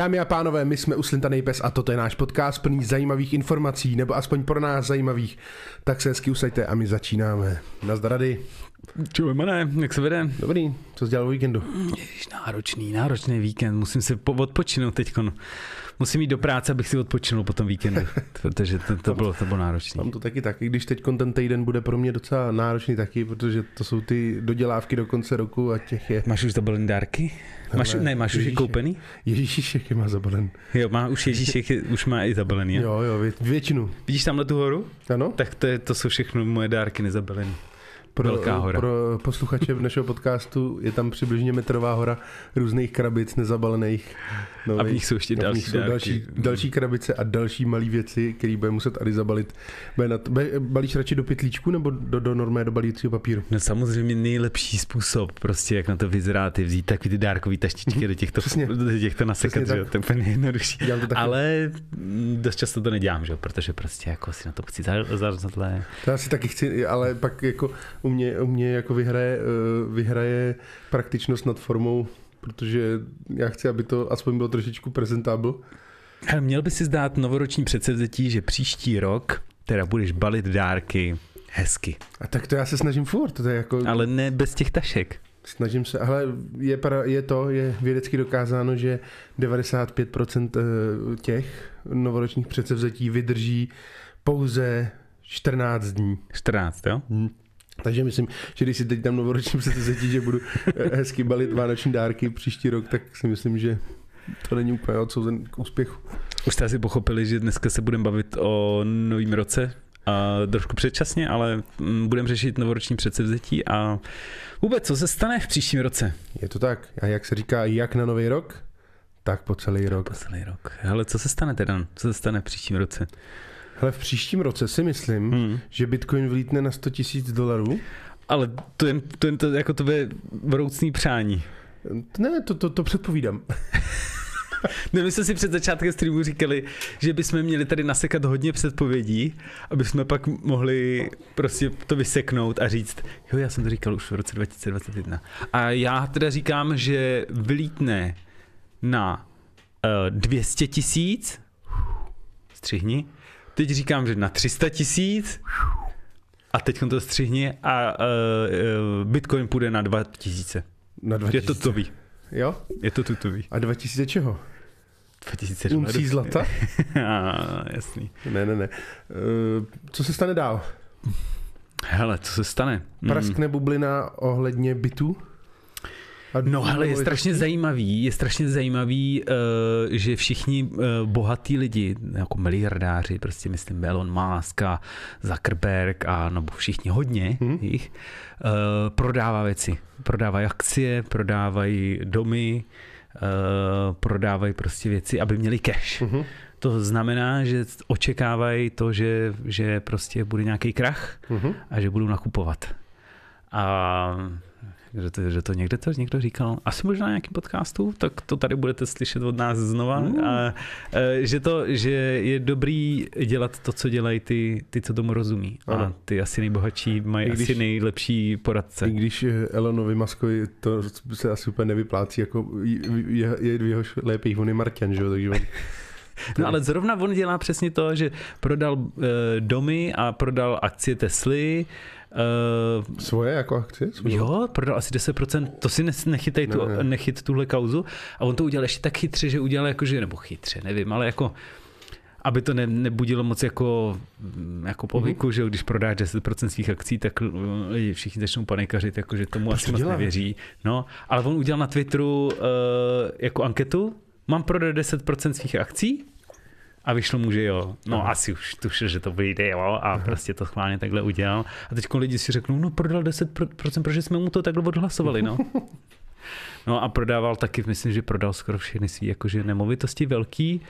Dámy a pánové, my jsme Uslintaný pes a toto je náš podcast plný zajímavých informací, nebo aspoň pro nás zajímavých. Tak se hezky usaďte a my začínáme. Nazdar rady. Čuj, mané, jak se vede? Dobrý, co jsi dělal o víkendu? Ježiš, náročný, náročný víkend, musím se po- odpočinout teď. Musím jít do práce, abych si odpočinul po tom víkendu, protože to, to, bylo, to bylo náročné. Mám to taky tak, i když teď ten týden bude pro mě docela náročný taky, protože to jsou ty dodělávky do konce roku a těch je... Máš už zabalený dárky? Máš, ne, máš už je Ježíšek. koupený? Ježíšek je má zabalen. Jo, má už Ježíšek, je, už má i zabalený. Jo. Jo, jo, vě, většinu. Vidíš tamhle tu horu? Ano? Tak to, je, to jsou všechno moje dárky nezabalený. Pro, Velká hora. pro posluchače našeho podcastu je tam přibližně metrová hora různých krabic nezabalených. A v nich jsou ještě další jsou další, další krabice a další malé věci, které bude muset Adi zabalit. Bude na, bude, balíš radši do pytlíčku nebo do, do normé do balícího papíru? No samozřejmě nejlepší způsob, prostě jak na to vyzerát, je vzít takový ty dárkový taštičky do těchto, Přesně. do těchto nasekat, že to je úplně nejjednodušší. To. Ale mm, dost často to nedělám, že jo, protože prostě jako si na to chci za- zarzadle. To já si taky chci, ale pak jako u mě, u mě jako vyhraje, eh, vyhraje praktičnost nad formou, protože já chci, aby to aspoň bylo trošičku prezentábl. Ale měl by si zdát novoroční předsevzetí, že příští rok teda budeš balit dárky hezky, A tak to já se snažím furt, to je jako... ale ne bez těch tašek. Snažím se, ale je, para, je to, je vědecky dokázáno, že 95% eh, těch novoročních předsevzetí vydrží pouze 14 dní. 14, jo? Hm. Takže myslím, že když si teď dám novoroční předsevzetí, že budu eh, hezky balit vánoční dárky příští rok, tak si myslím, že to není úplně odsouzen k úspěchu. Už jste asi pochopili, že dneska se budeme bavit o novém roce, a trošku předčasně, ale mm, budeme řešit novoroční předsevzetí a vůbec, co se stane v příštím roce? Je to tak. A jak se říká, jak na nový rok, tak po celý rok. Po celý rok. Hele, co se stane teda? Co se stane v příštím roce? Hele, v příštím roce si myslím, Hmm. že Bitcoin vlítne na 100 tisíc dolarů. Ale to je, to je to, jako to je vroucný přání. Ne, to, to, to předpovídám. No, my jsme si před začátkem streamu říkali, že bychom měli tady nasekat hodně předpovědí, aby jsme pak mohli prostě to vyseknout a říct, jo, já jsem to říkal už v roce 2021. A já teda říkám, že vylítne na uh, 200 tisíc, střihni, teď říkám, že na 300 tisíc, a teď to střihni a uh, Bitcoin půjde na 2000. Na Je 2000. to tutový. Jo? Je to tutový. A 2000 čeho? 2000 Uncí zlata? A, jasný. ne, ne, ne. Uh, co se stane dál? Hele, co se stane? Mm. Praskne bublina ohledně bytů? No hele, je strašně zajímavý, je strašně zajímavý, uh, že všichni uh, bohatí lidi, jako miliardáři, prostě myslím Elon Musk a Zuckerberg a nebo všichni hodně hmm. jich, uh, prodává věci. Prodávají akcie, prodávají domy, prodávají prostě věci, aby měli cash. Mhm. To znamená, že očekávají to, že, že prostě bude nějaký krach Mhm. a že budou nakupovat. A že to, že to někde to někdo říkal, asi možná na nějakém podcastu, tak to tady budete slyšet od nás znova, Mm. a, e, že, to, že je dobrý dělat to, co dělají ty, ty co tomu rozumí. A Ano. ty asi nejbohatší mají I když- asi nejlepší poradce. I když eh, Elonovi Maskovi to se asi úplně nevyplácí, jako je, je v jeho lépe, on je Marťan, že jo, takže on, No ale zrovna on dělá přesně to, že prodal e, domy a prodal akcie Tesly, e, svoje jako akcie? Svoje? Jo, prodal asi 10%, to si ne- nechytej tu, Ne, ne. nechyt tuhle kauzu. A on to udělal ještě tak chytře, že udělal jakože, nebo chytře, nevím, ale jako aby to ne, nebudilo moc jako, mm, jako povyku, Mhm. že jo, když prodáš 10% svých akcí, tak uh, lidi všichni začnou panikařit, jako, že tomu Proč asi to moc nevěří. No, ale on udělal na Twitteru uh, jako anketu, mám prodat 10% svých akcí? A vyšlo mu, že jo. No Aha. asi už tušil, že to vyjde, jo. A prostě to schválně takhle udělal. A teď lidi si řeknou, no prodal 10%, protože jsme mu to takhle odhlasovali, no. No a prodával taky, myslím, že prodal skoro všechny svý jakože nemovitosti velký,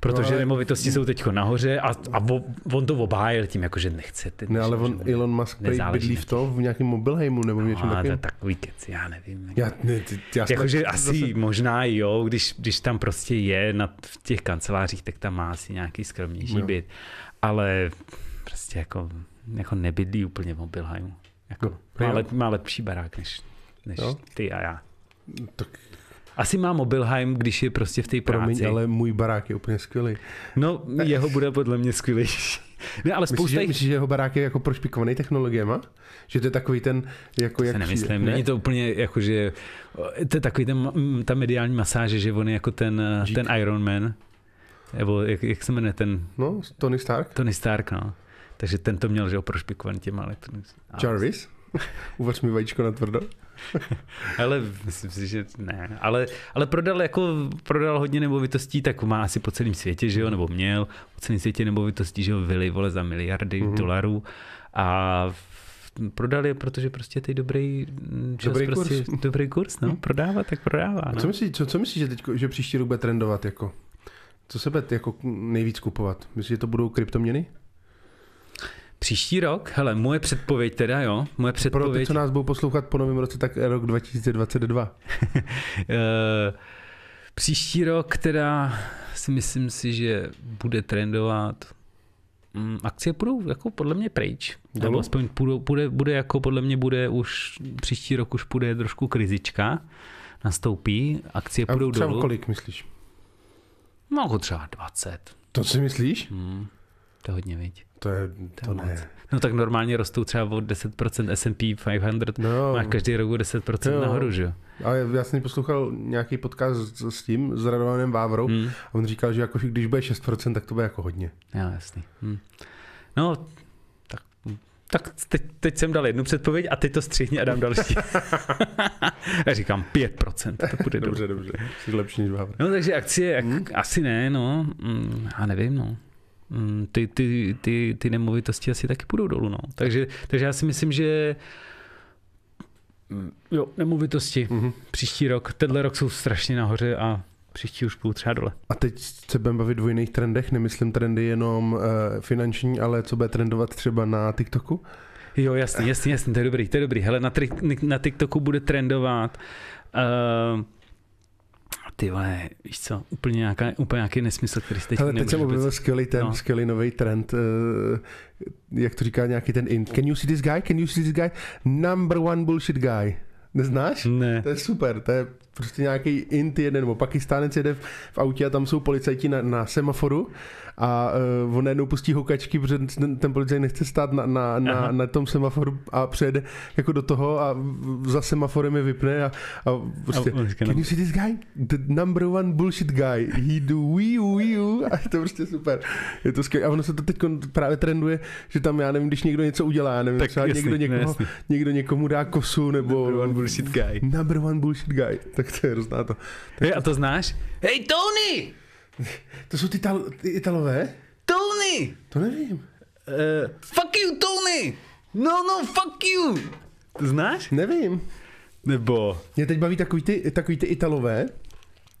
protože No, no, ale- nemovitosti jsou teď nahoře a, a on to obhájil tím, jakože nechce. Ty, Ne, ale že- on, že- Elon Musk bydlí v tom, v nějakém mobilheimu nebo v něčem No, takovém. takový kec, já nevím. Já, ne, ty, já Jakože asi zase- možná jo, když, když tam prostě je na, v těch kancelářích, tak tam má asi nějaký skromnější Jo. byt. Ale prostě jako, jako nebydlí úplně v Mobilheimu. Jako, No, má, lep, má lepší barák než, než Jo. ty a já. Tak, Asi má Mobilheim, když je prostě v té práci. Promiň, ale můj barák je úplně skvělý. No, jeho bude podle mě skvělý. Ne, ale Myslíš, spousta že, jich... myslíš, že jeho barák je jako prošpikovaný technologiemi? Že to je takový ten, jako To jak se nemyslím, přijde- není to úplně jako, že to je takový ten, ta mediální masáže, že on je jako ten, Dík. ten Iron Man, nebo jak, jak se jmenuje ten No, Tony Stark? Tony Stark, no. Takže ten to měl, že ho prošpikovaný těma elektronickými. Jarvis? Uvař mi vajíčko na tvrdo. Ale myslím si, že ne. Ale, ale prodal, jako, prodal hodně nemovitostí, tak má asi po celém světě, že jo, nebo měl po celém světě nemovitostí, že jo, vily, vole, za miliardy Mhm. mm-hmm. dolarů. A prodal je, protože prostě ty dobrý mm, čas, Dobrý prostě, kurz. dobrý kurz, no, prodává, tak prodává. A No. co myslíš, co, co myslíš že, teď, že příští rok bude trendovat? Jako? Co se bude jako nejvíc kupovat? Myslíš, že to budou kryptoměny? Příští rok, hele, moje předpověď teda, jo, moje Pro ty, předpověď, co nás budou poslouchat po novém roce, tak rok 2022. eh, příští rok teda si myslím si, že bude trendovat mm, akcie půjdou jako podle mě pryč. Dolů? Nebo aspoň půjdou, bude, bude jako podle mě bude už příští rok už bude trošku krizička nastoupí, akcie A půjdou třeba dolů. kolik myslíš? No jako třeba 20. To si myslíš? Hmm. To je hodně, viď? To je, To to je moc. ne. No tak normálně rostou třeba o 10% S&P 500, No, máš každý rok o 10% Jo. nahoru, že jo? ale já jsem poslouchal nějaký podcast s, s tím, s Radovanem Vávrou, Hmm. a on říkal, že jako, když bude 6%, tak to bude jako hodně. Jo, jasný. Hm. No, tak, tak teď, teď jsem dal jednu předpověď a teď to střihni a dám další. Já říkám 5%, to bude dobře. dobře. Jsi lepší než Vávra. No takže akcie, jak, Hmm. asi ne, no. Mm, já nevím, no. Mm, Ty, ty, ty, ty nemovitosti asi taky půjdou dolů, no. Takže, takže já si myslím, že mm, jo, nemovitosti Mhm. příští rok, tenhle rok jsou strašně nahoře a příští už půjdou třeba dole. A teď se budeme bavit o jiných trendech, nemyslím trendy jenom uh, finanční, ale co bude trendovat třeba na TikToku? Jo, jasný, jasný, jasný, to je dobrý, to je dobrý. Hele, na, tri, na TikToku bude trendovat uh, ty vole, víš co, úplně, nějaká, úplně nějaký nesmysl, který jste Ale teď jsem objevil skvělý ten, No. skvělý nový trend, uh, jak to říká nějaký ten int. Can you see this guy? Can you see this guy? Number one bullshit guy. Neznáš? Ne. To je super, to je prostě nějaký int jeden, nebo pakistánec jede v, v autě a tam jsou policajti na, na semaforu a uh, on najednou pustí houkačky, protože ten, ten policajt nechce stát na, na, na, na tom semaforu a přejede jako do toho a za semaforem je vypne a, a prostě A Can you see this guy? The number one bullshit guy. He do wee wee wee a je to prostě super. Je to skvělé. A ono se to teď právě trenduje, že tam, já nevím, když někdo něco udělá, já nevím, Tak třeba jasný, někdo, no někoho, jasný. někdo někomu dá kosu, nebo... Number one bullshit guy. Number one bullshit guy. Tak to je hrozná to. Hej, a to znáš? Hej, Tony! To jsou ty, tal, ty Italové? Tony! To nevím. Uh, fuck you, Tony! No, no, fuck you! To znáš? Nevím. Nebo... Mě teď baví takový ty, takový ty Italové,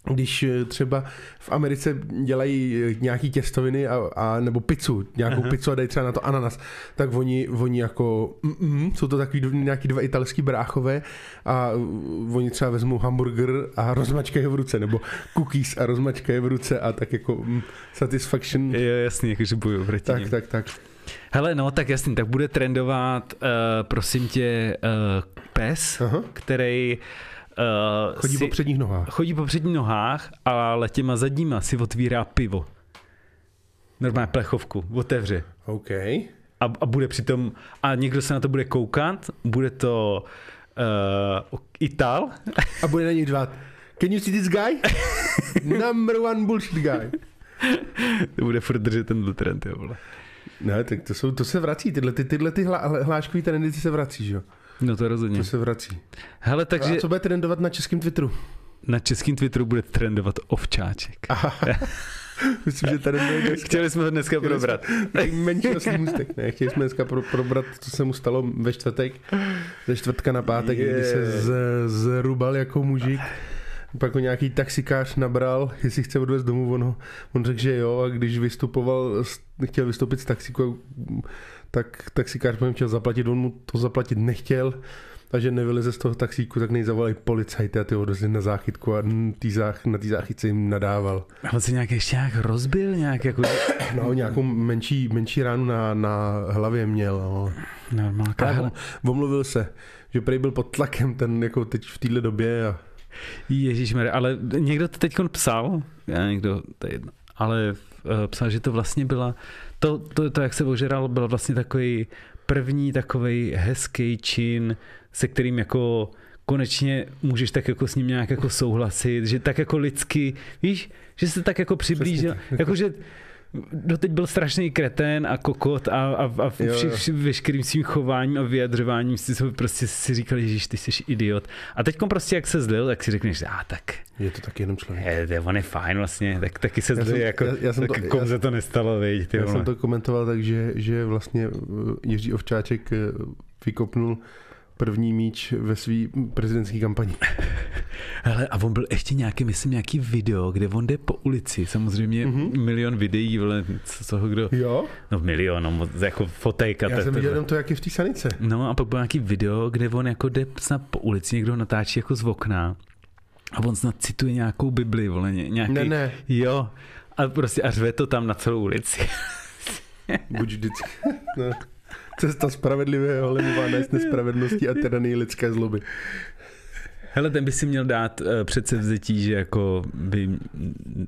když eh, třeba v Americe dělají eh, nějaký těstoviny a, a nebo pizzu, nějakou Aha. pizzu a dají třeba na to ananas, tak oni, oni jako, mm, jsou to takový nějaký dva italský bráchové a uh, oni třeba vezmou hamburger a rozmačkají v ruce, nebo cookies a rozmačkají v ruce a tak jako mm, satisfaction. Je jasný, jakože bojuju proti Tak, tak, tak. Hele, no, tak jasný, tak bude trendovat, uh, prosím tě, uh, pes, Aha. který uh, Chodí si, po předních nohách. chodí po předních nohách, ale těma zadníma si otvírá pivo. Normálně plechovku, otevře. OK. A, a bude přitom, a někdo se na to bude koukat, bude to uh, Ital, A bude na něj dvát. Can you see this guy? Number one bullshit guy. to bude furt držet ten trend, jo, vole. Ne, tak to, jsou, to se vrací, tyhle, ty, tyhle ty hla, hláškový trendy ty se vrací, že jo? No to rozhodně. To se vrací. Hele, Takže... A co bude trendovat na českém Twitteru? na českým Twitteru bude trendovat ovčáček. Aha. Myslím, že tady bude dneska Chtěli jsme ho dneska Chtěli probrat. tak menší nosný můstek. Ne, chtěli jsme dneska pro, probrat, co se mu stalo ve čtvrtek, ze čtvrtka na pátek, Je. kdy se z, zrubal jako mužik. Pak ho nějaký taxikář nabral, jestli chce odvést domů, on, ho, on řekl, že jo, a když vystupoval, chtěl vystoupit z taxíku, tak taxikář mu chtěl zaplatit, on mu to zaplatit nechtěl, takže nevyleze z toho taxíku, tak nej zavolají policajty a ty ho odvezli na záchytku a tý zách, na té záchytce jim nadával. A on se nějak ještě nějak rozbil, nějak jako No, nějakou menší, menší ránu na, na hlavě měl. No. normálka. Omluvil se, že prej byl pod tlakem ten, jako teď v téhle době a Ježíš ale někdo to teď psal, já někdo, to je jedno, ale uh, psal, že to vlastně byla, to, to, to jak se ožeral, byl vlastně takový první takový hezký čin, se kterým jako konečně můžeš tak jako s ním nějak jako souhlasit, že tak jako lidsky, víš, že se tak jako přiblížil, jako že doteď byl strašný kretén a kokot a, a, a vši, vši, veškerým svým chováním a vyjadřováním si prostě si říkali, že ty jsi idiot. A teď prostě jak se zlil, tak si řekneš, a ah, tak. Je to taky jenom člověk. Je, je, on je fajn vlastně, tak taky se zlil, jako, já, já jsem tak to, komu se to nestalo, viď, ty Já vole. jsem to komentoval tak, že, že vlastně eh, Jiří Ovčáček eh, vykopnul první míč ve své prezidentské kampani. Hele, a on byl ještě nějaký, myslím, nějaký video, kde on jde po ulici, samozřejmě mm-hmm. milion videí, vole, co toho kdo... Jo? No milion, no, jako fotek. Já jsem viděl jenom to, jak je v té sanice. No a pak byl nějaký video, kde on jako jde snad po ulici, někdo natáčí jako z okna a on snad cituje nějakou Bibli, vole, nějaký... Ne, ne. Jo, a prostě a řve to tam na celou ulici. Buď vždycky. No. Cesta spravedlivého lemova nést nespravedlnosti a tyranii lidské zloby. Hele, ten by si měl dát uh, přece vzetí, že jako by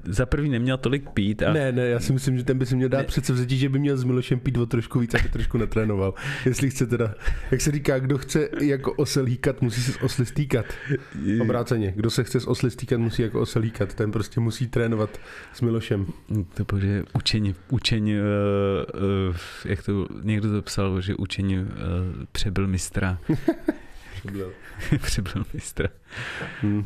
za prvý neměl tolik pít. A... Ne, ne, já si myslím, že ten by si měl dát ne. přece vzetí, že by měl s Milošem pít o trošku víc, aby trošku natrénoval. Jestli chce teda, jak se říká, kdo chce jako osel hýkat, musí se z osly stýkat. Obráceně, kdo se chce z osly stýkat, musí jako osel hýkat. Ten prostě musí trénovat s Milošem. To bude učení, učení, uh, uh, jak to někdo to psal, že učení uh, přebyl mistra. Přibyl. Mistra. Hmm. Uh,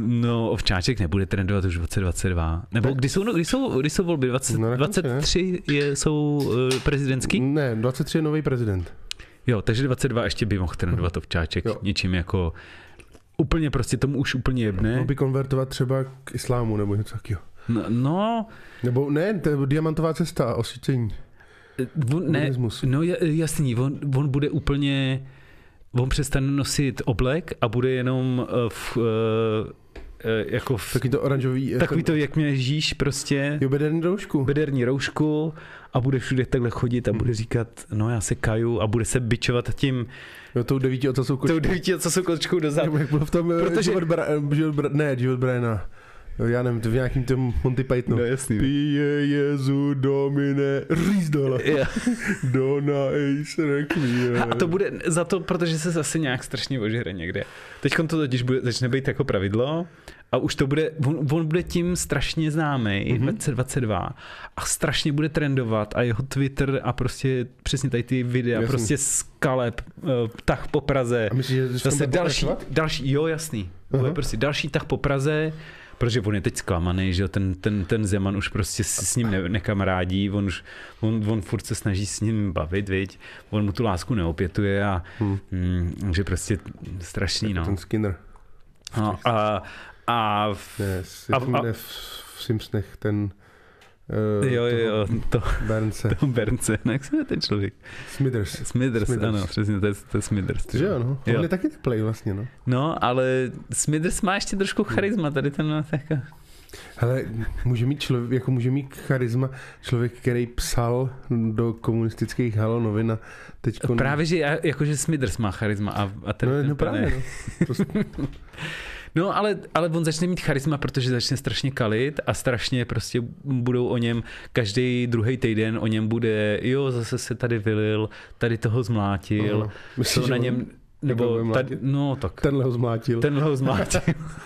no, Ovčáček nebude trendovat už v 2022. Nebo kdy jsou, no, kdy jsou, kdy jsou volby? 20, no, 23 je, jsou uh, prezidentský? Ne, 23 je nový prezident. Jo, takže 22 ještě by mohl trendovat hmm. Ovčáček jo. něčím jako úplně prostě tomu už úplně jebne. Mohl by konvertovat třeba k islámu nebo něco takového. No, no. Nebo ne, to je diamantová cesta, osvícení. On, ne, no jasný, on, on bude úplně on přestane nosit oblek a bude jenom uh, v, uh, jako v, takový to oranžový. Takový to, jak mě žíš prostě. Jo, bederní roušku. Bederní roušku a bude všude takhle chodit a bude říkat, no já se kaju a bude se bičovat tím, Jo, tou devíti ocasou kočkou. Tou devíti ocasou kočkou dozadu. Jak bylo v tom Protože... život, Bra- život Bra- ne, život Briana. Já nevím, to v nějakým tom Monty Pythonu. No jasný. Pije Jezu Domine, rýz dole. Yeah. Dona eis requiem. A to bude za to, protože se zase nějak strašně ožere někde. Teď to totiž bude, začne být jako pravidlo a už to bude, on, on bude tím strašně známý, mm-hmm. 2022 a strašně bude trendovat a jeho Twitter a prostě přesně tady ty videa, jasný. prostě skalep, uh, tah po Praze. A myslíš, že zase další, další, jo jasný, uh-huh. bude prostě další tah po Praze, Protože on je teď zklamaný, že ten, ten, ten Zeman už prostě s ním ne, nekamarádí, on, už, on, on furt se snaží s ním bavit, viď? on mu tu lásku neopětuje a hmm. mm, že prostě strašný, no. Ten Skinner. No, a, a, v, ne, a, a, v Simpsonech ten Uh, jo, jo, to, Bernce. To Bernce, no jak se ten člověk? Smithers. Smithers, Smithers. ano, přesně, to je, to je Smithers. Že jo, no. Jo. On je taky teplej vlastně, no. No, ale Smithers má ještě trošku charisma, tady ten no, tak... Hele, může mít člověk, jako může mít charisma člověk, který psal do komunistických halo novin a teď... Právě, že jakože Smithers má charisma a, a ten, no, ten no právě, no. To, No, ale, ale on začne mít charisma, protože začne strašně kalit a strašně prostě budou o něm, každý druhý týden o něm bude, jo, zase se tady vylil, tady toho zmlátil, uh, Myslíš, to na něm... Nebo tady, no tak. Tenhle ho zmlátil. Tenhle ho zmlátil.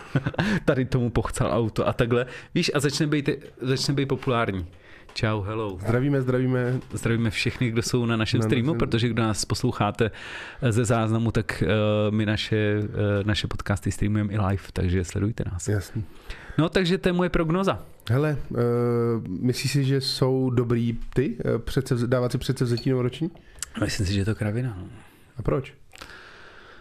tady tomu pochcal auto a takhle. Víš, a začne být, začne být populární. Čau, hello. Zdravíme, zdravíme. Zdravíme všechny, kdo jsou na našem na streamu, našem... protože kdo nás posloucháte ze záznamu, tak uh, my naše, uh, naše podcasty streamujeme i live, takže sledujte nás. Jasný. No, takže to je moje prognoza. Hele, uh, myslíš si, že jsou dobrý ty, uh, předsev, dávat si předsevzetí novoroční? Myslím si, že je to kravina. No. A proč?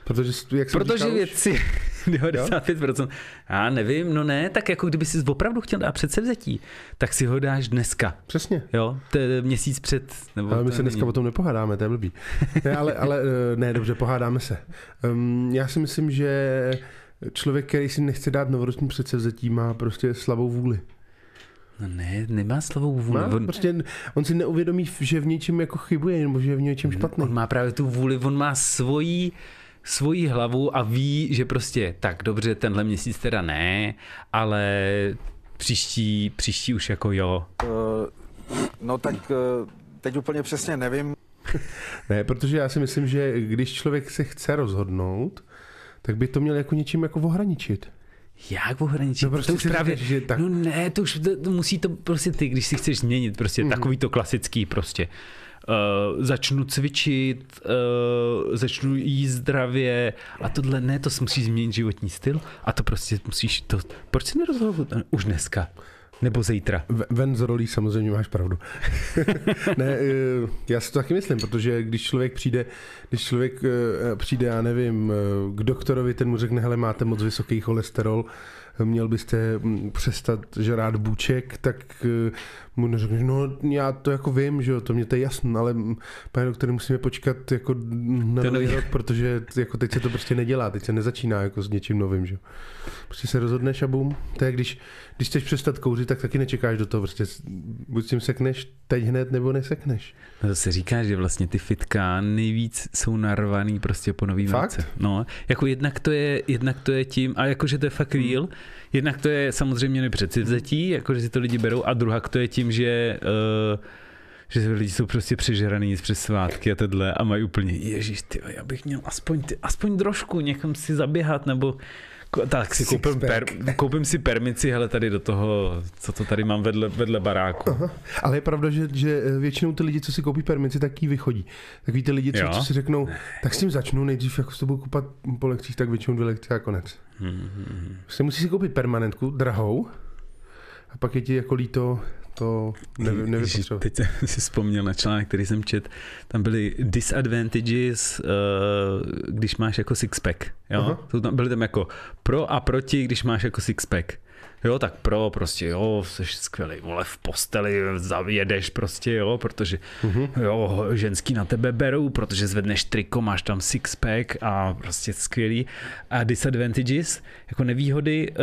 Protože, jak Protože říkal, věci, 95%. Jo? Já nevím, no ne, tak jako kdyby si opravdu chtěl dát předsevzetí, tak si ho dáš dneska. Přesně. Jo, to je měsíc před. Nebo ale my se dneska není. o tom nepohádáme, to je blbý. ne, ale, ale eh, ne, dobře, pohádáme se. Um, já si myslím, že člověk, který si nechce dát novoroční předsevzetí, má prostě slabou vůli. No ne, nemá slabou vůli. Má, on, prostě on si neuvědomí, že v něčem jako chybuje, nebo že je v něčem špatný. On má právě tu vůli, on má svoji svoji hlavu a ví, že prostě tak dobře, tenhle měsíc teda ne, ale příští, příští už jako jo. Uh, no tak uh, teď úplně přesně nevím. ne, protože já si myslím, že když člověk se chce rozhodnout, tak by to měl jako něčím jako ohraničit. Jak ohraničit? No prostě to už právě, říkáš, že tak... no ne, to už to, to musí to prostě ty, když si chceš změnit, prostě mm. takový to klasický prostě. Uh, začnu cvičit, uh, začnu jíst zdravě a tohle ne, to musíš změnit životní styl a to prostě musíš to, proč si nerozhodnout už dneska? Nebo zítra. Ven z rolí samozřejmě máš pravdu. ne, eh, já si to taky myslím, protože když člověk přijde, když člověk přijde, já nevím, k doktorovi, ten mu řekne, hele, máte moc vysoký cholesterol, měl byste mm, přestat žrát bůček, tak eh, mu neřekneš, no já to jako vím, že jo, to mě to je jasné, ale pane doktore, musíme počkat jako na nový rok, protože jako teď se to prostě nedělá, teď se nezačíná jako s něčím novým, že jo. Prostě se rozhodneš a bum. To je, když, když chceš přestat kouřit, tak taky nečekáš do toho, prostě buď s tím sekneš teď hned, nebo nesekneš. No to se říká, že vlastně ty fitka nejvíc jsou narvaný prostě po nový Fakt? No, jako jednak to je, jednak to je tím, a jakože to je fakt hmm. Jednak to je samozřejmě nepředsivzetí, jakože si to lidi berou, a druhá to je tím, že uh, že lidi jsou prostě přežraný přes svátky a tohle a mají úplně, ježíš, ty, já bych měl aspoň, ty, aspoň trošku někam si zaběhat nebo tak si koupím, per, koupím si permici, hele, tady do toho, co to tady mám vedle, vedle baráku. Aha. Ale je pravda, že, že většinou ty lidi, co si koupí permici, tak jí vychodí. Takový ty lidi, co, co si řeknou, tak s tím začnu, nejdřív jako s tobou kupat po lekcích, tak většinou dvě lekce a konec. Hmm. Vlastně musíš si koupit permanentku, drahou, a pak je ti jako líto to nevy, nevypotřeboval. Teď jsem si vzpomněl na článek, který jsem čet. Tam byly disadvantages, uh, když máš jako sixpack. Jo? To tam, byly tam jako pro a proti, když máš jako sixpack. Jo, tak pro, prostě, jo, jsi skvělý, vole, v posteli zavědeš prostě, jo, protože, uh-huh. jo, ženský na tebe berou, protože zvedneš triko, máš tam sixpack a prostě skvělý. A disadvantages, jako nevýhody, uh,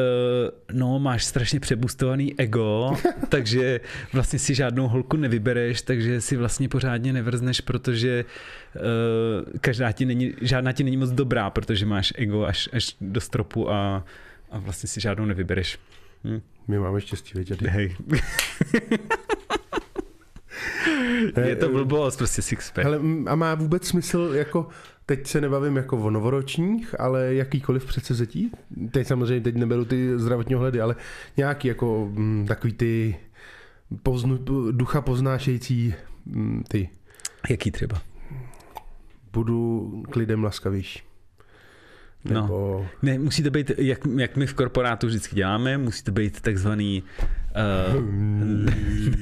no, máš strašně přebustovaný ego, takže vlastně si žádnou holku nevybereš, takže si vlastně pořádně nevrzneš, protože uh, každá ti není, žádná ti není moc dobrá, protože máš ego až, až do stropu a a vlastně si žádnou nevybereš. Hm. My máme štěstí, vědět. Hej. je to blbost, prostě sixpack. Hele, a má vůbec smysl, jako teď se nebavím jako o novoročních, ale jakýkoliv předsezetí. Teď samozřejmě, teď neberu ty zdravotní ohledy, ale nějaký jako m, takový ty poznu, ducha poznášející m, ty. Jaký třeba? Budu k lidem laskavější. No. Nebo... No. Ne, musí to být, jak, jak my v korporátu vždycky děláme, musí to být takzvaný Uh,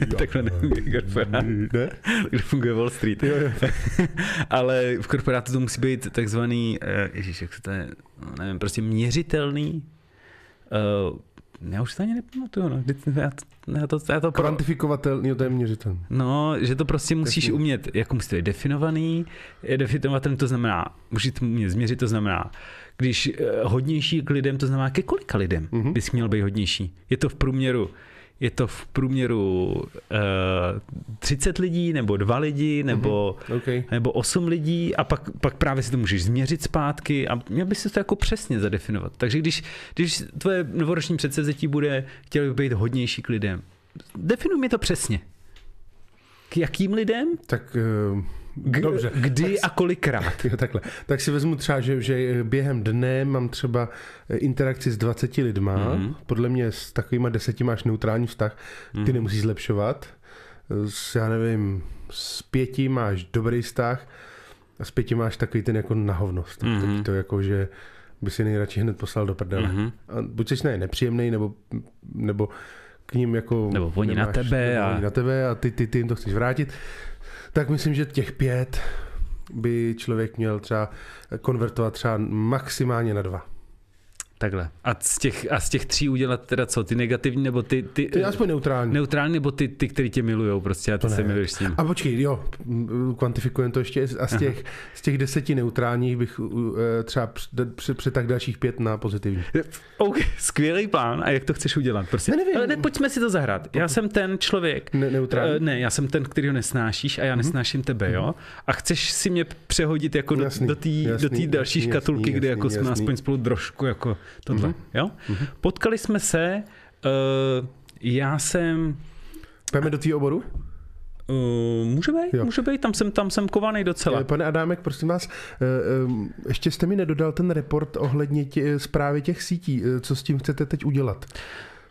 takhle nevím, korporát, ne? funguje Wall Street. Jo, jo. Ale v korporátu to musí být takzvaný, uh, ježíš, jak se to je, no, nevím, prostě měřitelný uh, já už to ani nepamatuju, no. Já to, já to, já to Kvantifikovatelný, to je měřitelný. No, že to prostě musíš Defin. umět, jako musí to být definovaný, je definovatelný, to znamená, musíš to umět změřit, to znamená, když uh, hodnější k lidem, to znamená ke kolika lidem mm-hmm. bys měl být hodnější. Je to v průměru je to v průměru uh, eh, 30 lidí, nebo dva lidi, nebo, mm-hmm. okay. nebo 8 lidí a pak, pak právě si to můžeš změřit zpátky a měl bys si to jako přesně zadefinovat. Takže když, když tvoje novoroční předsevzetí bude, chtěl bych být hodnější k lidem, definuj mi to přesně. K jakým lidem? Tak uh G- Dobře. Kdy tak, a kolikrát? Jo, takhle. Tak si vezmu třeba, že, že během dne mám třeba eh, interakci s 20 lidma. Mm-hmm. Podle mě s takovýma deseti máš neutrální vztah. Ty mm-hmm. nemusíš zlepšovat. S, já nevím, s pěti máš dobrý vztah a s pěti máš takový ten jako nahovnost. Mm-hmm. to jako, že by si nejradši hned poslal do prdele. Mm-hmm. A buď jsi ne, nepříjemný, nebo, nebo k ním jako... Nebo oni nemáš, na tebe. A... Oni na tebe a ty, ty, ty jim to chceš vrátit tak myslím, že těch pět by člověk měl třeba konvertovat třeba maximálně na dva. Takhle. A z těch, a z těch tří udělat teda co? Ty negativní nebo ty... ty je aspoň neutrální. Neutrální nebo ty, ty který tě milujou prostě a ty To se ne. miluješ s ním. A počkej, jo, kvantifikujeme to ještě. A z těch, z těch deseti neutrálních bych uh, třeba přetak dalších pět na pozitivní. OK, skvělý plán. A jak to chceš udělat? Prostě. Ne, nevím. Ale ne, pojďme si to zahrát. Já jsem ten člověk, Ne, neutrální? Eh, Ne, já jsem ten, který ho nesnášíš a já nesnáším tebe, jo? A chceš si mě přehodit jako do, Jasný, do té do tý další jasný, škatulky, jasný, kde jako jasný, jsme jasný. aspoň spolu trošku jako tohle, Mhm. jo? Potkali jsme se, uh, já jsem, Pojďme do tvýho oboru? uh, může být, Jo. může být, tam jsem, tam jsem kovaný docela. Eh, Pane Adámek, prosím vás, ještě jste mi nedodal ten report ohledně tě, zprávy těch sítí. Co s tím chcete teď udělat?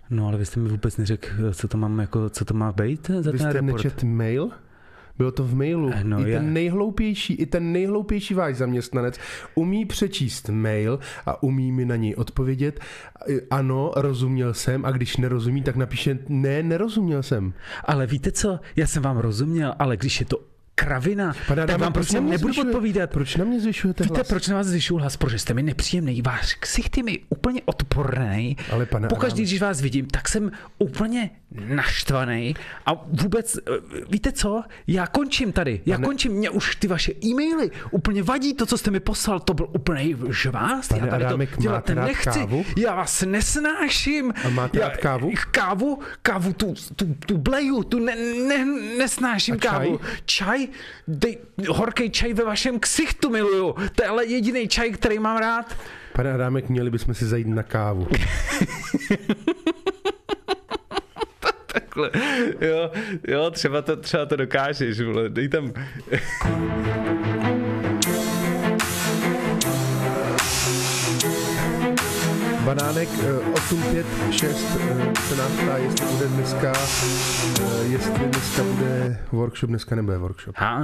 No ale vy jste mi vůbec neřekl, co to mám, jako, co to má být za Vy ten jste report. nečet mail? Bylo to v mailu. Eh, no, I já- ten nejhloupější, i ten nejhloupější váš zaměstnanec umí přečíst mail a umí mi na něj odpovědět. Eh, Ano, rozuměl jsem a když nerozumí, tak napíše ne, nerozuměl jsem. Ale víte co, já jsem vám rozuměl, ale když je to kravina, Pane tak vám prostě nebudu zvyšuje- odpovídat. Proč na mě zvyšujete Víte, hlas? proč na vás zvyšuju hlas? Protože jste mi nepříjemný. Váš ksicht je mi úplně odporný. Ale pane Pokaždý, Adame- když vás vidím, tak jsem úplně naštvaný. A vůbec, eh, víte co? Já končím tady. Já Pane- končím. Mě už ty vaše e-maily úplně vadí. To, co jste mi poslal, to byl úplný žvást. Pane Já tady Adámek, to dělat nechci. kávu? Já vás nesnáším. A máte já, rád kávu? Kávu? Kávu, tu, tu, tu bleju, tu ne, ne, nesnáším A čaj? kávu. Čaj? Dej, horký čaj ve vašem ksichtu miluju. To je ale jediný čaj, který mám rád. Pane Adámek, měli bychom si zajít na kávu. Takhle. Jo, jo, třeba to, třeba to dokážeš, vole. Dej tam. Banánek eh, 856 eh, se nás ptá, jestli bude dneska, eh, jestli dneska bude workshop, dneska nebude workshop. A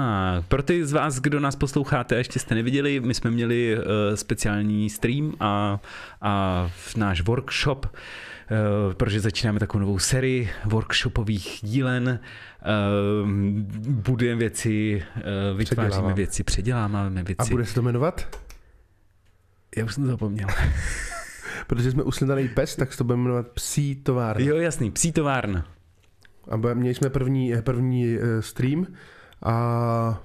pro ty z vás, kdo nás posloucháte a ještě jste neviděli, my jsme měli uh, speciální stream a, a v náš workshop, uh, protože začínáme takovou novou sérii workshopových dílen, budujeme věci, vytváříme Předěláváme. věci, předěláváme věci. A bude se to jmenovat? Já už jsem to zapomněl. Protože jsme uslindaný pes, tak se to bude jmenovat Psí továrna. jo, jasný, psí továrna. A měli jsme první, eh, první eh, stream a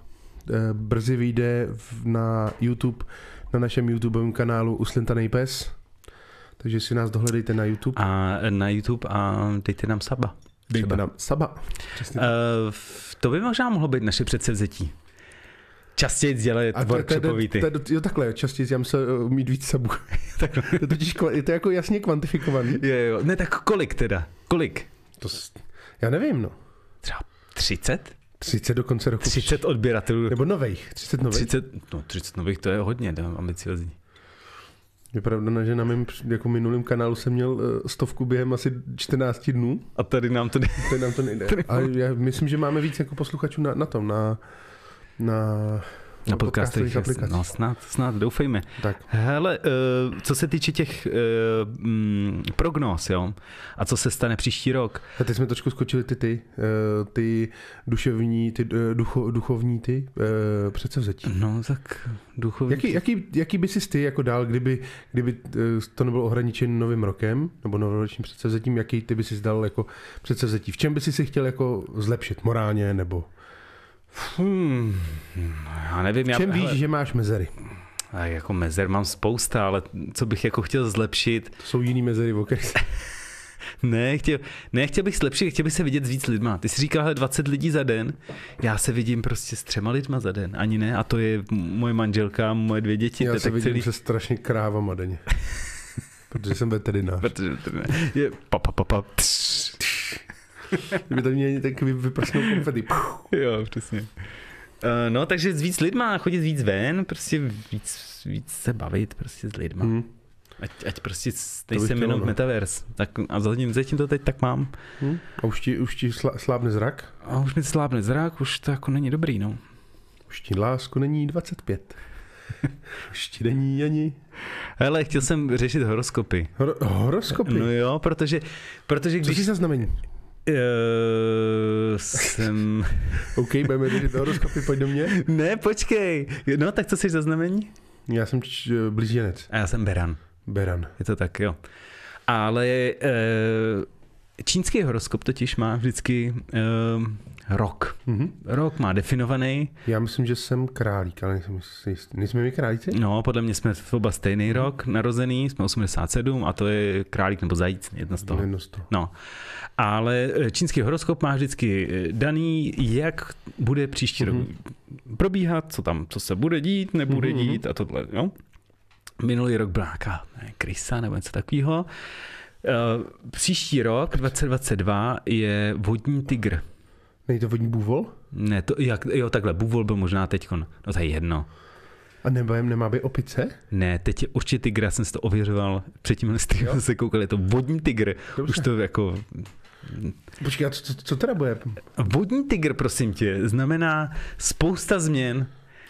eh, brzy vyjde na YouTube, na našem YouTubeovém kanálu Uslintaný pes. Takže si nás dohledejte na YouTube. A na YouTube a dejte nám saba. Dejte nám Saba. Uh, to by možná mohlo být naše předsevzetí. Častěji dělat A to- workshopový ty. Jo, takhle, častěji já musel eh, mít víc sabů. to je totiž je to jako jasně kvantifikovaný. Jo, jo. Ne, tak kolik teda? Kolik? To, já nevím, no. Třeba 30? 30 do konce roku. 30 odběratelů. Nebo nových. 30 nových. 30, no 30 nových, to je hodně to je ambiciozní. Je pravda, že na mém jako minulém kanálu jsem měl eh, stovku během asi 14 dnů. A tady nám to jde. To nám to nejde. Ale já myslím, že máme víc jako posluchačů na, na tom, na, na, Na podcastových aplikacích. No snad, snad, doufejme. Tak. Hele, uh, co se týče těch uh, mm, prognóz, jo, a co se stane příští rok, A teď jsme trošku skočili ty ty, eh, ty duševní, ty eh, ducho, duchovní ty eh, předsevzetí. no tak duchovní... Jaký, jaký, jaký by si ty jako dál, kdyby, kdyby eh, to nebylo ohraničeno novým rokem, nebo novoročním předsevzetím, jaký ty by si dal jako předsevzetí? V čem by si si chtěl jako zlepšit morálně, nebo Hmm, já nevím, v já, čem víš, hele, že máš mezery? a jako mezer mám spousta, ale co bych jako chtěl zlepšit, To jsou jiný mezery, o kterých se- ne, chtěl, ne, chtěl bych zlepšit, chtěl bych se vidět s víc lidma. Ty jsi říkal, hele, 20 lidí za den, já se vidím prostě s třema lidma za den, ani ne, a to je moje manželka, moje dvě děti, Já se vidím celý. se strašně krávama denně. Protože jsem veterinář. Protože to ne- je pa, pa, pa, pa, tš, Kdyby to měli takový vyprsnou konfety. Jo, přesně. Uh, no, takže s víc lidma, chodit víc ven, prostě víc, víc se bavit prostě s lidma. Hmm. Ať, ať prostě nejsem jenom no. metaverse. Tak, a zatím, zatím to teď tak mám. Hmm. A už ti, už ti slá, slábne zrak? A už mi slábne zrak, už to jako není dobrý, no. Už ti lásku není 25. už ti není ani Hele, chtěl jsem řešit horoskopy. Hor- horoskopy. No jo, protože, protože Co když... jsi za znamení? Uh, jsem... OK, budeme řešit horoskopy, pojď do mě. ne, počkej. No, tak co jsi za znamení? Já jsem č- blíženec. A já jsem Beran. Beran. Je to tak, jo. Ale e, čínský horoskop totiž má vždycky e, rok. Mhm. Rok má definovaný. Já myslím, že jsem králík, ale nejsem si jistý. Nejsme my králíci? No, podle mě jsme v oba stejný rok narozený, jsme 87 a to je králík nebo zajíc, jedno z toho. Jedno z toho. No, ale e, čínský horoskop má vždycky e, daný, jak bude příští rok probíhat, co tam, co se bude dít, nebude Mhm, dít a tohle, jo. Minulý rok byla nějaká ne, krysa nebo něco takového. Příští rok, 2022, je vodní tygr. Není to vodní bůvol? Ne, to, jak, jo, takhle, bůvol byl možná teď, no to je jedno. A nebo nemá být opice? Ne, teď je určitě tygr, já jsem si to ověřoval, předtím jsem se koukal, je to vodní tygr. Dobře. Už to jako Počkej, a co, co, teda bude? Vodní tygr, prosím tě, znamená spousta změn.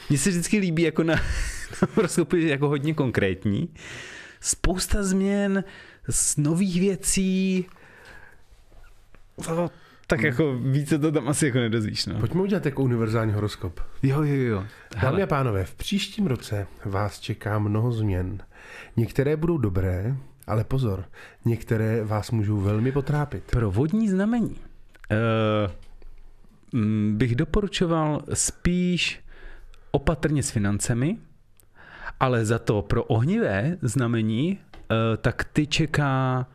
Mně se vždycky líbí jako na, na jako hodně konkrétní. Spousta změn, z nových věcí. To, tak jako více to tam asi jako nedozvíš, no. Pojďme udělat jako univerzální horoskop. Jo, jo, jo. Dámy a pánové, v příštím roce vás čeká mnoho změn. Některé budou dobré, ale pozor, některé vás můžou velmi potrápit. pro vodní znamení uh, bych doporučoval spíš opatrně s financemi, ale za to pro ohnivé znamení, tak ty čeká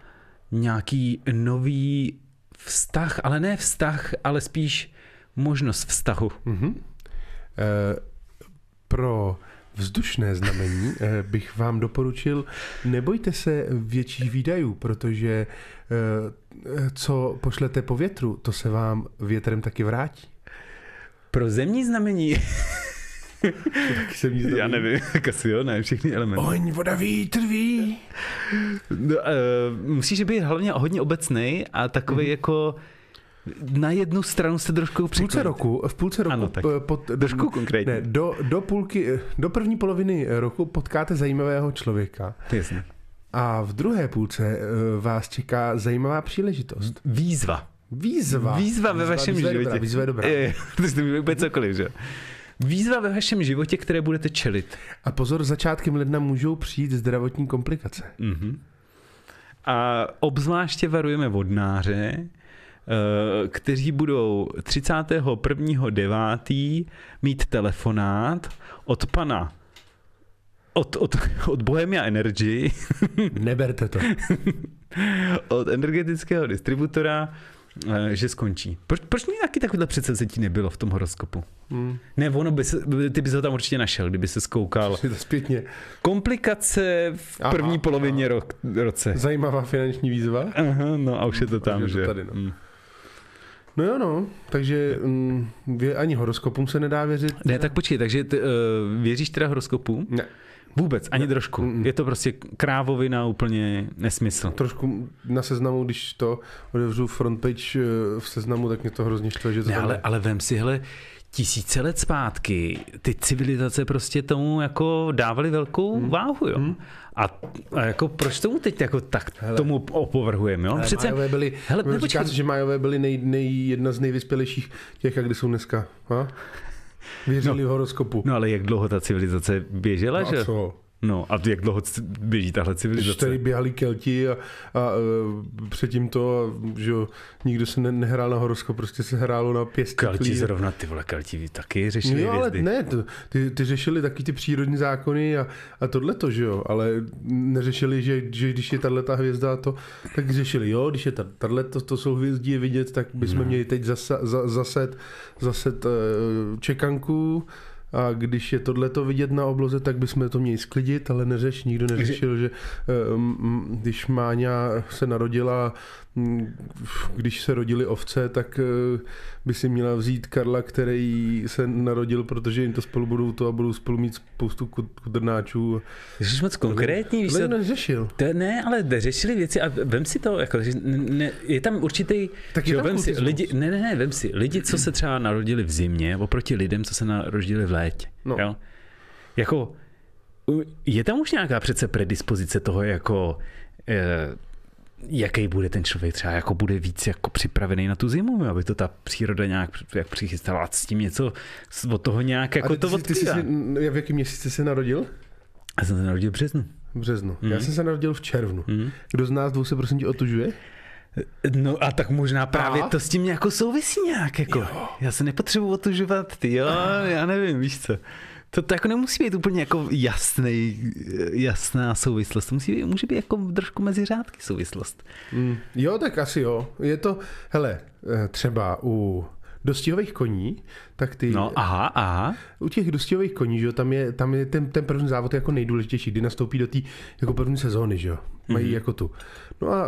nějaký nový vztah, ale ne vztah, ale spíš možnost vztahu. Mhm. Eh, pro vzdušné znamení eh, bych vám doporučil, nebojte se větších výdajů, protože eh, co pošlete po větru, to se vám větrem taky vrátí. Pro zemní znamení, Taky jsem nic já nevím, tak asi jo, ne, všechny elementy. Oň, voda, vítr, ví. No, uh, musíš být hlavně hodně obecný a takový mm. jako na jednu stranu se trošku V půlce roku, v půlce roku Ano, tak. pod, Trošku konkrétně. ne, do, do půlky, do první poloviny roku potkáte zajímavého člověka Jasně. a v druhé půlce eh, vás čeká zajímavá příležitost. Výzva. Výzva. Výzva ve vašem výzva je životě. Dobrá, výzva je dobrá. Je, to může být cokoliv, že? Výzva ve vašem životě, které budete čelit. A pozor, začátkem ledna můžou přijít zdravotní komplikace. Mhm. A obzvláště varujeme vodnáře, eh, kteří budou 31.9. mít telefonát od pana od, od, od Bohemia Energy, Neberte to. od energetického distributora, že skončí. Proč, proč mi taky takovýhle předsevzetí nebylo v tom horoskopu? Hmm. Ne, ono by se, ty bys ho tam určitě našel, kdyby se skoukal. Je to zpětně. Komplikace v Aha, první polovině rok, roce. Zajímavá finanční výzva. Aha, no a už je to tam, Už je to že? tady, no. Mm. No jo, no. Takže mm, ani horoskopům se nedá věřit. Ne, tak počkej, takže ty, uh, věříš teda horoskopu? Ne. Vůbec, ani Ne. trošku. Mm-mm. Je to prostě krávovina, úplně nesmysl. Trošku na seznamu, když to otevřu frontpage eh, v seznamu, tak mě to hrozně štve, že to Ne, ale, je. ale vem si, hele, tisíce let zpátky ty civilizace prostě tomu jako dávali velkou Hmm. váhu, jo. Hmm. A, a jako proč tomu teď jako tak Hele. tomu opovrhujeme, jo? Přece, Majové byli, hele, říká se, že Majové byli nej, nej, jedna z nejvyspělejších těch, jak kdy jsou dneska. Ha? Věřili v horoskopu. no ale jak dlouho ta civilizace běžela, No že? co? No a jak dlouho běží tahle Když civilizace? tady běhali Kelti a, a e, předtím to, že jo, nikdo se ne, nehrál na horoskop, prostě se hrálo na pěstí. Kalti klíže. zrovna, ty vole, kalti taky řešili No, ale ne, to, ty, ty řešili taky ty přírodní zákony a, a tohleto, že jo, ale neřešili, že, že když je tahle ta hvězda a to, tak řešili, jo, když je tahle to, to jsou hvězdy je vidět, tak bychom No. měli teď zasa, za, zaset, zaset uh, čekanku a když je tohleto vidět na obloze, tak bychom to měli sklidit, ale neřeš, nikdo neřešil, že um, když Máňa se narodila, když se rodily ovce, tak eh, by si měla vzít Karla, který se narodil, protože jim to spolu budou to a budou spolu mít spoustu kudrnáčů. Jsi moc konkrétní, víš co? neřešil. To ne, ale řešili věci a vem si to, jako, ne, je tam určitý, Tak je že tam vem si, lidi, ne, ne, ne, vem si, lidi, co se třeba narodili v zimě, oproti lidem, co se narodili v létě, No. jo? Jako, je tam už nějaká přece predispozice toho, jako, eh, jaký bude ten člověk třeba, jako bude víc jako připravený na tu zimu, aby to ta příroda nějak jak přichystala a s tím něco z- od toho nějak jako a to ty, jsi- ty jsi, v jakém měsíci se narodil? Já jsem se narodil v březnu. v březnu. Mhm. Já jsem se narodil v červnu. Hm? Kdo z nás dvou se prosím tě otužuje? No a tak možná právě A? to s tím jako souvisí nějak, jako. Já se nepotřebuji otužovat, ty jo, já nevím, víš co. To, to jako nemusí být úplně jako jasný, jasná souvislost, to musí být, může být jako trošku mezi řádky souvislost. Mm, jo, tak asi jo. Je to, hele, eh, třeba u dostihových koní, tak ty, No, aha, aha. u těch dostihových koní, že jo, tam je, tam je ten, ten první závod jako nejdůležitější, kdy nastoupí do té jako první sezóny, že jo. Mají Mhm. mm-hmm. jako tu. No a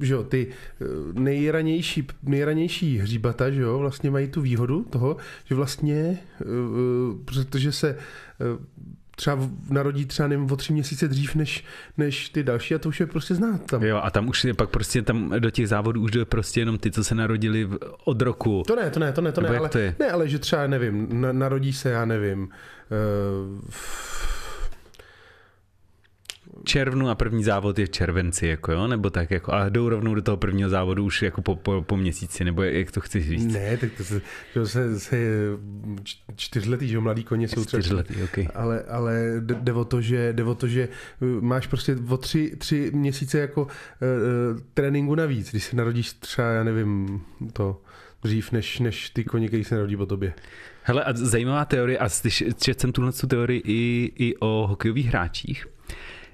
eh, že jo, ty eh, nejranější, nejranější hříbata, že jo, vlastně mají tu výhodu toho, že vlastně, eh, protože se třeba narodí třeba nevím, o tři měsíce dřív než, než ty další a to už je prostě znát tam. Jo, a tam už je pak prostě tam do těch závodů už jde prostě jenom ty, co se narodili v- od roku. To ne, to ne, to ne, to ne, ale, to je? ne, ale že třeba, nevím, na, narodí se, já nevím, uh, červnu a první závod je v červenci, jako jo, nebo tak jako, a jdou rovnou do toho prvního závodu už jako po, po, po měsíci, nebo jak to chceš říct? ne, tak to se, že se, se čtyřletý, že mladý koně jsou třeba Čtyřletý, okay. ale, ale jde o to, že, jde o to, že uh, máš prostě o tři, tři měsíce jako uh, uh, tréninku navíc, když se narodíš třeba, já nevím, to dřív, než, než ty koně, který se narodí po tobě. Hele, a zajímavá teorie, a četl jsem tuhle tu teorii i, i o hokejových hráčích,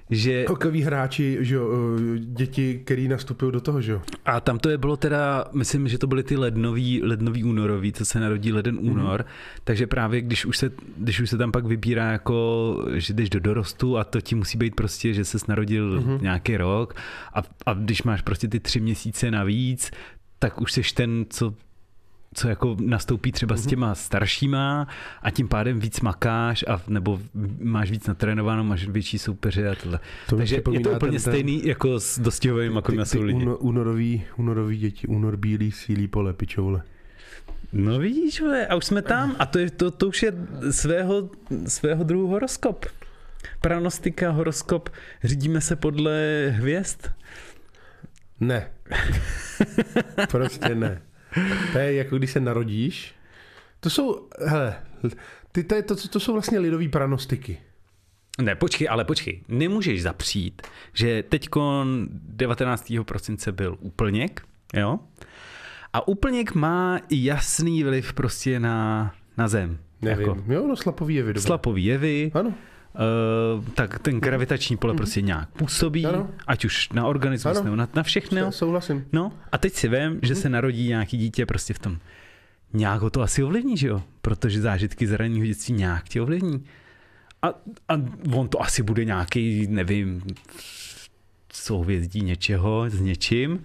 že Hokejoví hráči, že jo, uh, děti, který nastupují do toho, že jo. A tam to je bylo teda, myslím, že to byly ty lednový, lednový únorový, co se narodí leden únor, mm-hmm. takže právě když už, se, když už se tam pak vybírá jako, že jdeš do dorostu a to ti musí být prostě, že se narodil mm-hmm. nějaký rok a, a když máš prostě ty tři měsíce navíc, tak už seš ten, co co jako nastoupí třeba s těma staršíma a tím pádem víc makáš a nebo máš víc natrénováno, máš větší soupeře a tohle. To Takže je to úplně ten- ten- stejný jako s dostihovými, jako jsou lidi. úno- únorový, únorový děti, únor bílý, sílí pole, pičoule. No vidíš, vole, a už jsme tam a to, je, to, to už je svého, svého druhu horoskop. Pranostika, horoskop, řídíme se podle hvězd. Ne. prostě ne. To je jako když se narodíš. To jsou, hele, ty, to, je to, to jsou vlastně lidové pranostiky. Ne, počkej, ale počkej, nemůžeš zapřít, že teď 19. prosince byl úplněk, jo? A úplněk má jasný vliv prostě na, na zem. Nevím. Jako Jo, no slapový je dobré. slapový jevy, Ano. Uh, tak ten gravitační pole prostě nějak působí, Ano. ať už na organismus Ano. nebo na, na všechno. Souhlasím. No a teď si vím, že se narodí nějaký dítě prostě v tom. Nějak ho to asi ovlivní, že jo? Protože zážitky z ranního dětství nějak tě ovlivní. A, a on to asi bude nějaký, nevím, souhvězdí něčeho s něčím.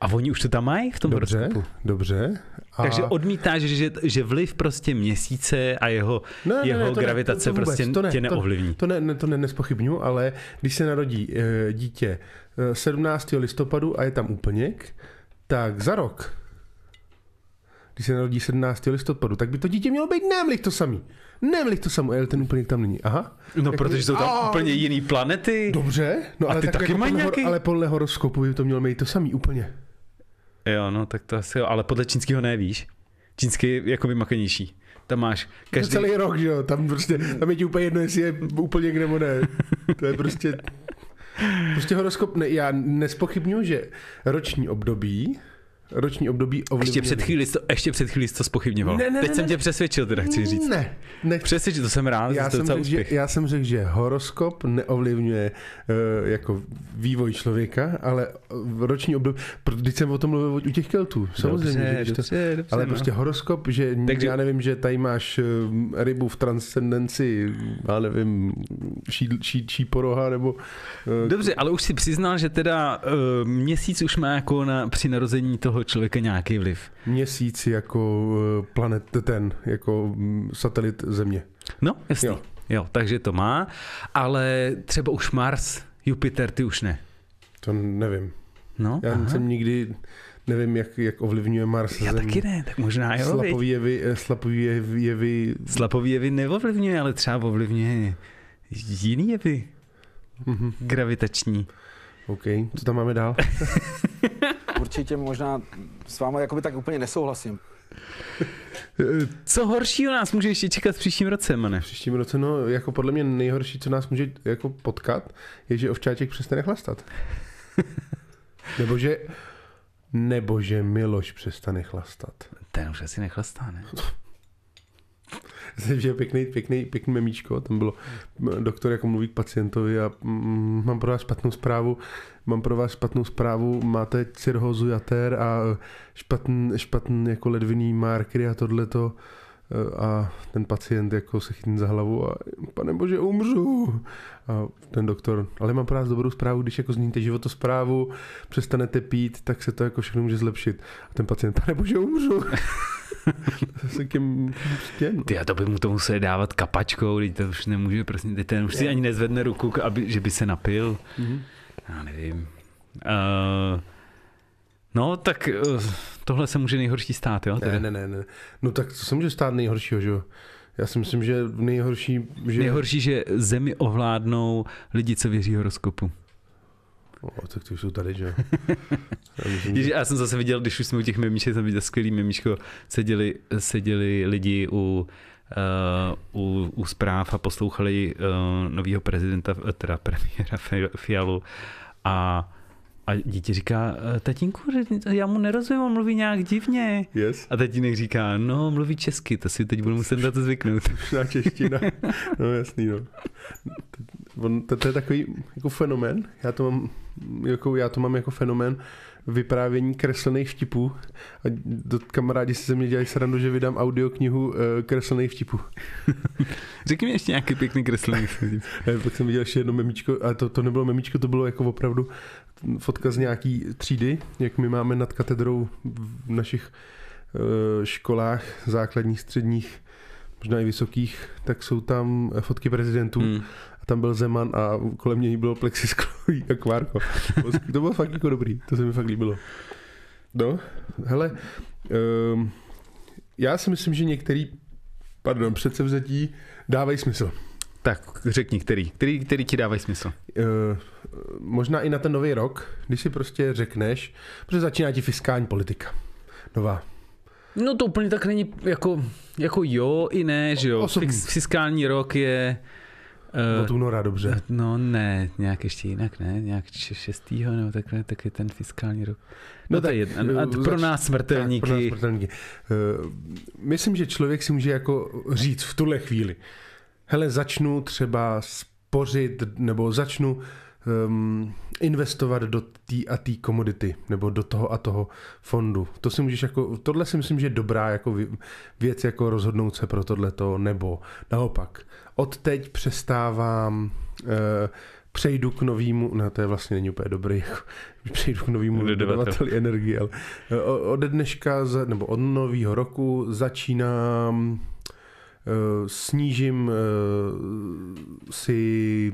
A oni už to tam mají v tom Dobře, horoskopu. dobře. A... Takže odmítáš, že, že vliv prostě měsíce a jeho, Ne, ne, jeho ne, to ne, gravitace to- to vůbec, prostě to ne, tě to- neovlivní. To ne, ne, to ne, nespochybnu, ale když se narodí e, dítě e, 17. listopadu a je tam úplněk, tak za rok, když se narodí 17. listopadu, tak by to dítě mělo být nemlich to samý. Nemlich to samý, ale ten úplněk tam není. Aha. No, Jako- protože jsou tam A- úplně jiný planety. Dobře, no A ale ty tak taky jako mají podle, nějaký- ale podle horoskopu by to mělo být to samý úplně. Jo, no tak to asi jo, ale podle čínského nevíš. Čínský je jako makanější. Tam máš Každý... každý... Celý rok, že jo, tam prostě, tam je ti úplně jedno, jestli je úplněk nebo ne. To je prostě, prostě horoskop, ne, já nespochybnuju, že roční období, roční období ovlivňuje... Ještě před chvíli, to, ještě před chvíli to spochybňoval. Ne, ne, Teď ne, jsem ne. tě přesvědčil, teda chci říct. Ne, ne. Přesvědčil, to jsem rád, Já to jsem, řekl, že, já jsem řekl, že horoskop neovlivňuje uh, jako vývoj člověka, ale v roční období, protože když jsem o tom mluvil u těch keltů, samozřejmě. že dobře, když to, dobře, dobře, ale no. prostě horoskop, že Takže... Já nevím, že tady máš eh, rybu v transcendenci, já nevím, ší, ší, ší poroha, nebo... eh, Dobře, ale už si přiznal, že teda uh, měsíc už má jako na, při narození toho člověka nějaký vliv. Měsíc jako eh, planet, ten, jako mm, satelit Země. No, jasný. Jo. Jo. takže to má, ale třeba už Mars, Jupiter, ty už ne. To nevím. No, Já aha. jsem nikdy, nevím, jak, jak ovlivňuje Mars Já Zem. taky ne, tak možná jo? Slapový jevy, eh, slapový jevy, jevy Slapový jevy neovlivňuje, ale třeba ovlivňuje jiný jevy. mhm, Gravitační. OK, co tam máme dál? Určitě možná s vámi jakoby tak úplně nesouhlasím. Co horšího nás může ještě čekat v příštím roce, mane? V příštím roce, no, jako podle mě nejhorší, co nás může jako potkat, je, že ovčáček přestane chlastat. nebo že, nebo že Miloš přestane chlastat. Ten už asi nechlastá, ne? Že pěkný, pěkný, pěkný memíčko, tam bylo doktor jako mluví k pacientovi a mm, mám pro vás špatnou zprávu, mám pro vás špatnou zprávu, máte cirhózu jater a špatný, špatný jako ledviný markery a tohleto a ten pacient jako se chytne za hlavu a pane bože, umřu. A ten doktor, ale mám pro vás dobrou zprávu, když jako zníte životosprávu, přestanete pít, tak se to jako všechno může zlepšit. A ten pacient, pane bože, umřu. Zase kým, stěn. Ty a to by mu to museli dávat kapačkou, teď to už nemůže, prostě, ten už si ani nezvedne ruku, aby, že by se napil. Mm-hmm. Já nevím. Uh, no, tak uh, tohle se může nejhorší stát, jo? Ne, ne, ne, ne. No tak to se může stát nejhoršího, že jo? Já si myslím, že nejhorší... Že... Nejhorší, že zemi ovládnou lidi, co věří horoskopu. O, tak ty už jsou tady, že já, myslím, že... já jsem zase viděl, když už jsme u těch memíček, jsem viděl skvělý memíčko, seděli, seděli lidi u, uh, u, u zpráv a poslouchali uh, nového prezidenta, teda premiéra Fialu a a dítě říká, eh, tatínku, já mu nerozumím, on mluví nějak divně. Yes. A tatínek říká, no, mluví česky, to si teď budu muset na to zvyknout. Na čeština, no jasný, no. On, to, to, je takový jako fenomén, já to mám jako, já to mám jako fenomén vyprávění kreslených vtipů. A do kamarádi si se mě dělají srandu, že vydám audioknihu uh, kreslených vtipů. Řekni mi ještě nějaký pěkný kreslený vtip. Pak jsem viděl ještě jedno memíčko, ale to, to nebylo memíčko, to bylo jako opravdu fotka z nějaký třídy, jak my máme nad katedrou v našich uh, školách základních, středních, možná i vysokých, tak jsou tam fotky prezidentů. Hmm a tam byl Zeman a kolem něj bylo plexisklový akvárko. To bylo fakt jako dobrý, to se mi fakt líbilo. No, hele, um, já si myslím, že některý, pardon, předsevzetí dávají smysl. Tak řekni, který, který, který ti dávají smysl? Uh, možná i na ten nový rok, když si prostě řekneš, protože začíná ti fiskální politika. Nová. No to úplně tak není jako, jako jo i ne, že jo. Fix, fiskální rok je od února, dobře. No ne, nějak ještě jinak, ne? Nějak 6. nebo takhle, tak je ten fiskální rok. No, no tak, je, a pro nás smrtelníky. Tak, pro nás smrtelníky. Uh, myslím, že člověk si může jako říct v tuhle chvíli, hele, začnu třeba spořit, nebo začnu um, investovat do té a té komodity, nebo do toho a toho fondu. To si můžeš jako, tohle si myslím, že je dobrá jako věc, jako rozhodnout se pro tohleto, nebo naopak od teď přestávám, uh, přejdu k novému, no to je vlastně není úplně dobrý, jako, přejdu k novému dodavateli energie, ale uh, ode dneška, nebo od nového roku začínám, uh, snížím si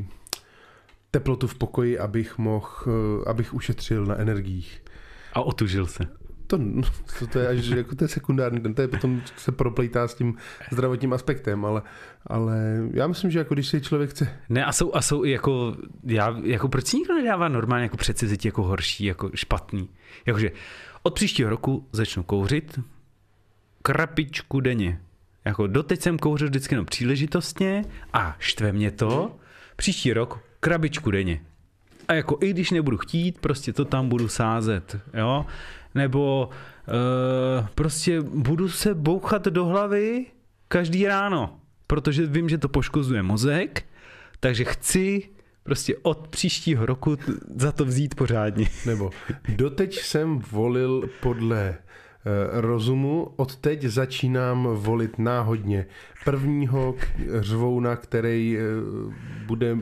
teplotu v pokoji, abych mohl, abych ušetřil na energiích. A otužil se to, to, to je až jako to je sekundární, to je potom se proplejtá s tím zdravotním aspektem, ale, ale já myslím, že jako když si člověk chce... Ne a jsou, a jsou i jako, já, jako proč si nikdo nedává normálně jako předsevzetí jako horší, jako špatný. Jakože od příštího roku začnu kouřit krapičku denně. Jako doteď jsem kouřil vždycky jenom příležitostně a štve mě to. Příští rok krabičku denně. A jako i když nebudu chtít, prostě to tam budu sázet, jo nebo uh, prostě budu se bouchat do hlavy každý ráno, protože vím, že to poškozuje mozek, takže chci prostě od příštího roku za to vzít pořádně. Nebo doteď jsem volil podle rozumu, od teď začínám volit náhodně prvního řvouna, který eh, bude,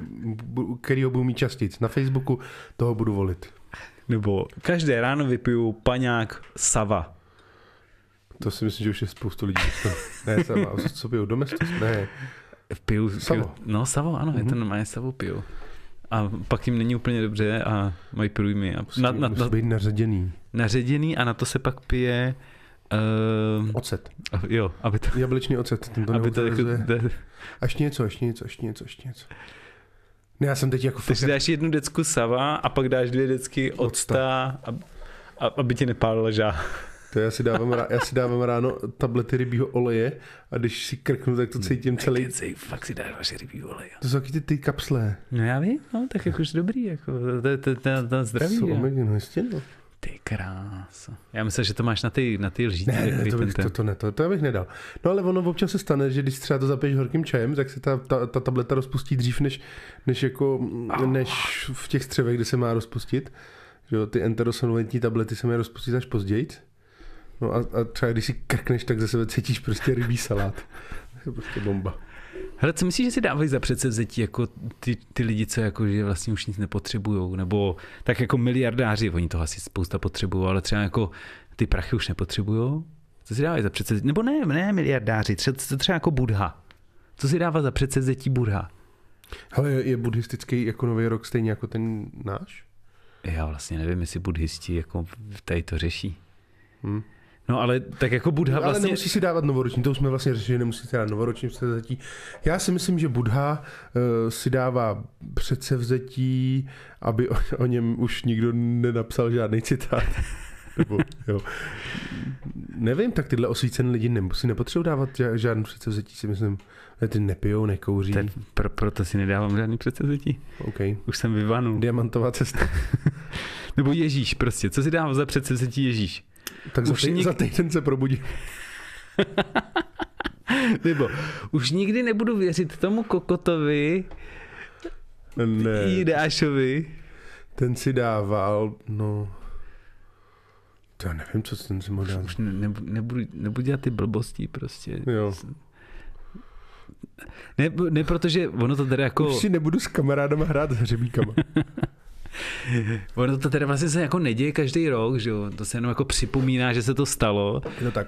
kterýho budu mít častic. Na Facebooku toho budu volit. Nebo každé ráno vypiju paňák Sava. To si myslím, že už je spoustu lidí. ne, Sava. Co piju? Domestos? Ne. Piju, Savo. Piju, no, Savo, ano, mm-hmm. je to mhm. normálně Savo piju. A pak jim není úplně dobře a mají průjmy. A musí, na, na, musí být naředěný. Naředěný a na to se pak pije Uh, ocet. Jo, aby to... Jablečný ocet, ten to aby to jako, Až něco, až něco, až něco, až něco. Ne, já jsem teď jako... Takže dáš jednu decku sava a pak dáš dvě decky octa, a, a, aby tě nepálila žá. To já si dávám, rá, já si dávám ráno tablety rybího oleje a když si krknu, tak to cítím celý. Kecej, fakt si dáváš rybí olej. To jsou taky ty, ty kapsle. No já vím, no, tak jakož dobrý, jako, to, to, to, to, to zdraví. Jsou omega, no jistě, no. Ty krása. Já myslel, že to máš na ty, na ty lžíci. Ne, ne, to, bych, ten. to, to ne, to, to já bych nedal. No ale ono občas se stane, že když třeba to zapiješ horkým čajem, tak se ta, ta, ta tableta rozpustí dřív, než, než, jako, než v těch střevech, kde se má rozpustit. Že jo, ty enterosolventní tablety se mají rozpustit až později. No a, a třeba když si krkneš, tak ze sebe cítíš prostě rybí salát. To je prostě bomba. Hele, co myslíš, že si dávají za předsevzetí jako ty, ty lidi, co jako, že vlastně už nic nepotřebují, nebo tak jako miliardáři, oni toho asi spousta potřebují, ale třeba jako ty prachy už nepotřebují? Co si dávají za předsevzetí? Nebo ne, ne miliardáři, třeba, třeba jako Budha. Co si dává za předsevzetí Budha? Ale je, buddhistický jako nový rok stejně jako ten náš? Já vlastně nevím, jestli buddhisti jako tady to řeší. Hm. No ale tak jako Budha Ale vlastně... nemusí si dávat novoroční, to už jsme vlastně řešili, nemusí si dávat novoroční předsevzetí. Já si myslím, že Budha uh, si dává předsevzetí, aby o, o něm už nikdo nenapsal žádný citát. Nebo, jo. Nevím, tak tyhle osvícené lidi nemusí, nepotřebují dávat žádný předsevzetí, si myslím. Ne, Ty nepijou, nekouří. Tak pro, proto si nedávám žádný předsevzetí. OK. Už jsem vyvanul. Diamantová cesta. Nebo Ježíš prostě. Co si dává za předsevzetí Ježíš? Tak za, Už tý, nik- za týden se probudí. Nebo už nikdy nebudu věřit tomu kokotovi, Ne, Jidášovi. ten si dával, no... To já nevím, co ten si mohl dát. Už ne, nebudu, nebudu, nebudu dělat ty blbosti prostě. Jo. Ne, ne protože ono to teda jako... Už si nebudu s kamarádama hrát s hřebíkama. Ono to teda vlastně se jako neděje každý rok, že jo? To se jenom jako připomíná, že se to stalo. No tak.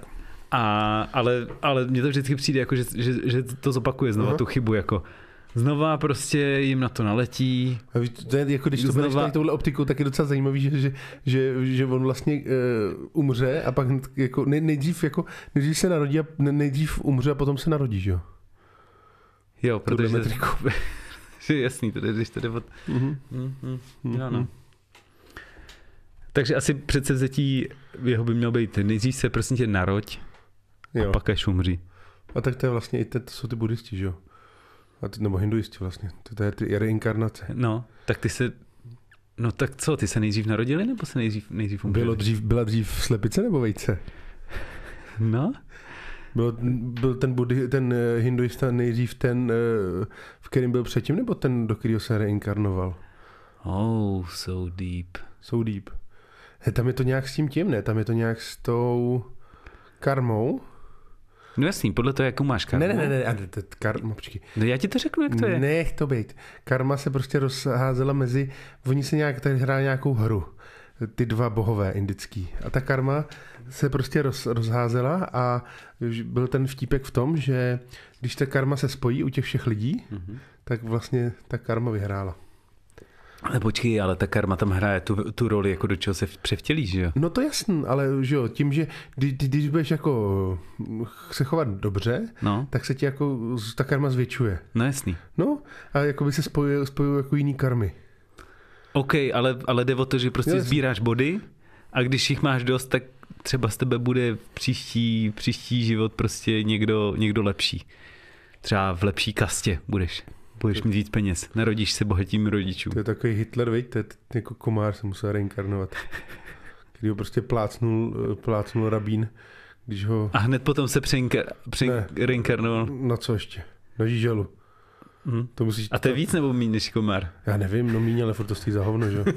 A, ale, ale mně to vždycky přijde, jako, že, že, že to zopakuje znova Aha. tu chybu. Jako. Znova prostě jim na to naletí. A víš, to je jako když to Znova- bereš touhle optikou, tak je docela zajímavý, že, že, že, že on vlastně uh, umře a pak jako nej, nejdřív, jako nejdřív se narodí a ne- nejdřív umře a potom se narodí, že jo? Jo, protože... metriku. jasný, tedy, když to jde od... Mhm. Mm, mm, Mhm. jo, no. Takže asi předsevzetí jeho by mělo být nejdřív se prosím tě naroď Jo. a pak až umří. A tak to je vlastně i te, to jsou ty buddhisti, že jo? A ty, nebo hinduisti vlastně. To, to je ty reinkarnace. No, tak ty se... No tak co, ty se nejdřív narodili nebo se nejdřív, nejdřív umřeli? Bylo dřív, byla dřív slepice nebo vejce? No, Byl, byl ten, buddhi, ten eh, hinduista nejdřív ten, eh, v kterým byl předtím, nebo ten, do kterého se reinkarnoval? oh, so deep. So deep. He, tam je to nějak s tím tím, ne? Tam je to nějak s tou karmou? No jasný, podle toho, jakou máš karmu. Ne, ne, ne, ne, to- karma, počkej. No já ti to řeknu, jak to je. Nech to být. Karma se prostě rozházela mezi, oni se nějak tady hráli nějakou hru, ty dva bohové indický. A ta karma se prostě roz, rozházela a byl ten vtípek v tom, že když ta karma se spojí u těch všech lidí, Mhm. tak vlastně ta karma vyhrála. Ale počkej, ale ta karma tam hraje tu, tu roli, jako do čeho se převtělíš, že jo? No to jasný, ale že jo, tím, že kdy, kdy, když budeš jako se chovat dobře, No, tak se ti jako ta karma zvětšuje. no jasný. No a jako by se spojují spojují jako jiný karmy. OK, ale, ale jde o to, že prostě sbíráš body a když jich máš dost, tak třeba z tebe bude příští, příští život prostě někdo, někdo lepší. Třeba v lepší kastě budeš. Budeš mít víc peněz. Narodíš se bohatým rodičům. To je takový Hitler, viď? To je jako komár se musel reinkarnovat. Který ho prostě plácnul, plácnul rabín, když ho... A hned potom se přeinka- Ne. přereinkarnoval. Na co ještě? Na žíželu. Hm. To musíš... A to je víc nebo méně než komár? Já nevím, no míň, ale furt to stojí za hovno, že jo?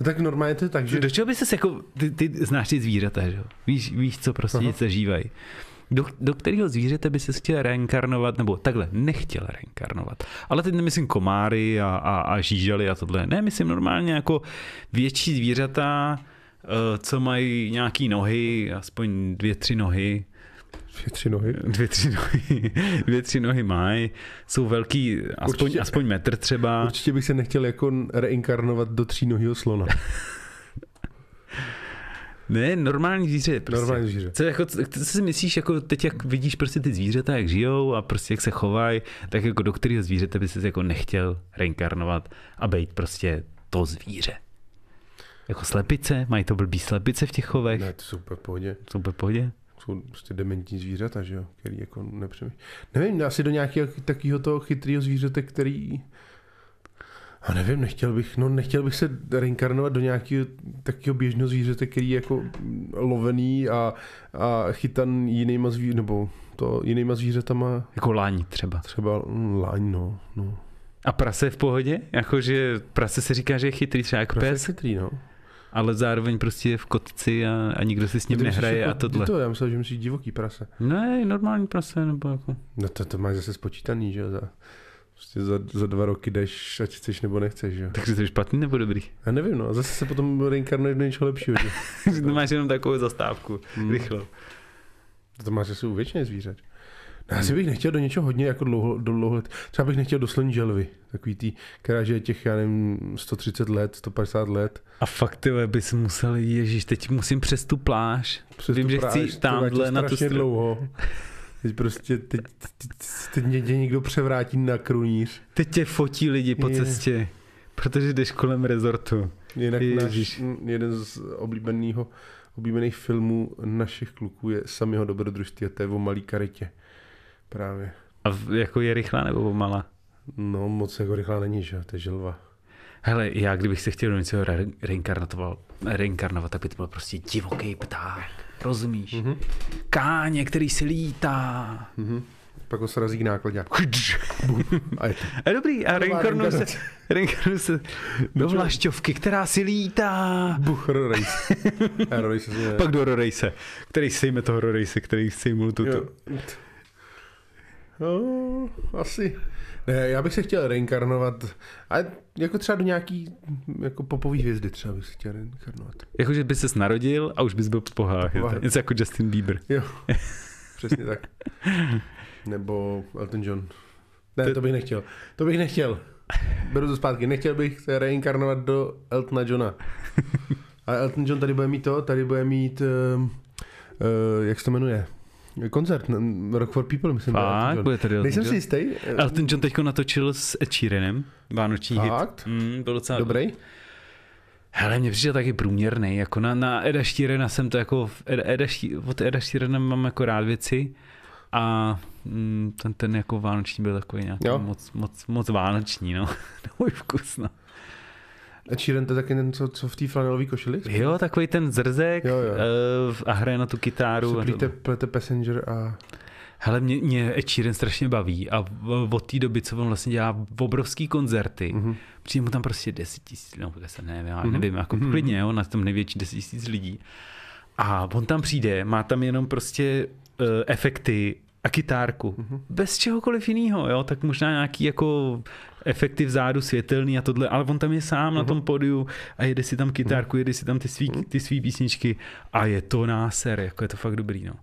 No tak normálně to je tak, že... Do čeho by se jako, ty, ty znáš ty zvířata, že jo? Víš, víš, co prostě Aha. Zažívají. Do, do kterého zvířete by se chtěl reinkarnovat, nebo takhle, nechtěl reinkarnovat. Ale teď nemyslím komáry a, a, a žížaly a tohle. Ne, myslím normálně jako větší zvířata, eh, co mají nějaký nohy, aspoň dvě, tři nohy, Dvě, tři nohy. dvě, tři nohy, dvě, tři nohy mají, jsou velký, aspoň, Určitě. aspoň metr třeba. Určitě bych se nechtěl jako reinkarnovat do třínohýho slona. Ne, normální zvíře. Prostě. Normální zvíře. Co, jako, co co si myslíš, jako teď jak vidíš prostě ty zvířata, jak žijou a prostě jak se chovají, tak jako do kterého zvířete by se jako nechtěl reinkarnovat a být prostě to zvíře. Jako slepice? Mají to blbý slepice v těch chovech? Ne, to jsou úplně v pohodě. Jsou úplně v pohodě? Jsou prostě dementní zvířata, že jo, který jako nepřemýšlí. Nevím, asi do nějakého takového toho chytrého zvířete, který a nevím, nechtěl bych, no nechtěl bych se reinkarnovat do nějakého takového běžného zvířete, který je jako lovený a, a chytan jinýma zví, nebo to jinýma zvířatama. Jako láň třeba. Třeba láň, no. no. A prase v pohodě? Jakože prase se říká, že je chytrý třeba jako Prase je pes, chytrý, no. Ale zároveň prostě je v kotci a, a nikdo si s ním nehraje jako, a tohle. To, já myslel, že myslíš divoký prase. Ne, normální prase, nebo jako... No to, to máš zase spočítaný, že jo, za, prostě za, za dva roky jdeš, ať chceš nebo nechceš, že jo. Takže je špatný nebo dobrý? Já nevím, no, a zase se potom reinkarnuješ do něčeho lepšího, že? To máš jenom takovou zastávku, Hmm. rychlou. To máš asi u většiny zvířat. No, asi bych nechtěl do něčeho hodně jako dlouho, do dlouho let. Třeba bych nechtěl do sloní želvy, takový tý, která žije těch, já nevím, 130 let, 150 let. A fakt, ty bys musel, ježíš, teď musím přes tu pláž. Přes Vím, tu že práž, chci je tamhle na tu stranu. dlouho. Teď prostě, teď, teď, teď mě tě někdo převrátí na krunýř. Teď tě fotí lidi po Je. cestě, protože jdeš kolem rezortu. Jinak Ježiš. náš, jeden z oblíbeného, oblíbených filmů našich kluků je samého dobrodružství a to je o malý karetě. Právě. A jako je rychlá nebo malá? No, moc jako rychlá není, že? To je želva. Hele, já kdybych se chtěl do něčeho re- reinkarnoval, reinkarnovat, tak by to byl prostě divoký pták. Rozumíš? Mhm. Káně, který si lítá. Mhm. Pak ho srazí k nákladě. A je to. A dobrý, a reinkarnuju se, reinkarnuju se do vlašťovky, která si lítá. Buch, Race. A Race se jmenuje. Pak do Rorejse, který sejme toho Rorejse, který sejmul tu. Jo. No, asi. Ne, já bych se chtěl reinkarnovat, a jako třeba do nějaký jako popový hvězdy třeba bych se chtěl reinkarnovat. Jakože by ses narodil a už bys byl v pohách. to. Něco jako Justin Bieber. Jo, přesně tak. Nebo Elton John. Ne, to bych nechtěl. To bych nechtěl. Beru to zpátky. Nechtěl bych se reinkarnovat do Eltona Johna. A Elton John tady bude mít to, tady bude mít, uh, uh, jak se to jmenuje? Koncert, Rock for People, myslím. Fakt, bude tady Elton Nejsem John? si jistý. Elton John teďko natočil s Ed Sheeranem, Vánoční hit. Fakt? Mm, byl docela Dobrý? Hele, mě přišel taky průměrný, jako na, na Eda Sheerana jsem to jako, Ed, Eda, She- od Eda Sheerana mám jako rád věci a mm, ten, ten jako vánoční byl takový nějaký Jo. moc, moc, moc vánoční, no, na můj vkus, no. Ed Sheeran to je taky ten, co, co v té flanelové košili? Jo, takový ten zrzek Jo, jo. eh, a hraje na tu kytáru. Plete, plete Passenger a... Hele, mě, mě Ed Sheeran strašně baví a v- od té doby, co on vlastně dělá obrovský koncerty, Mhm. přijde mu tam prostě 10 tisíc, no deset, nevím, já Mhm. nevím, jako Mhm. klidně, jo, na tom největší 10 tisíc lidí. A on tam přijde, má tam jenom prostě uh, efekty a kytárku. Mhm. Bez čehokoliv jiného, jo, tak možná nějaký jako efekty vzadu světelný a tohle, ale on tam je sám na Mhm. tom podiu a jede si tam kytárku, jede si tam ty svý, ty svý písničky a je to náser, jako je to fakt dobrý, no.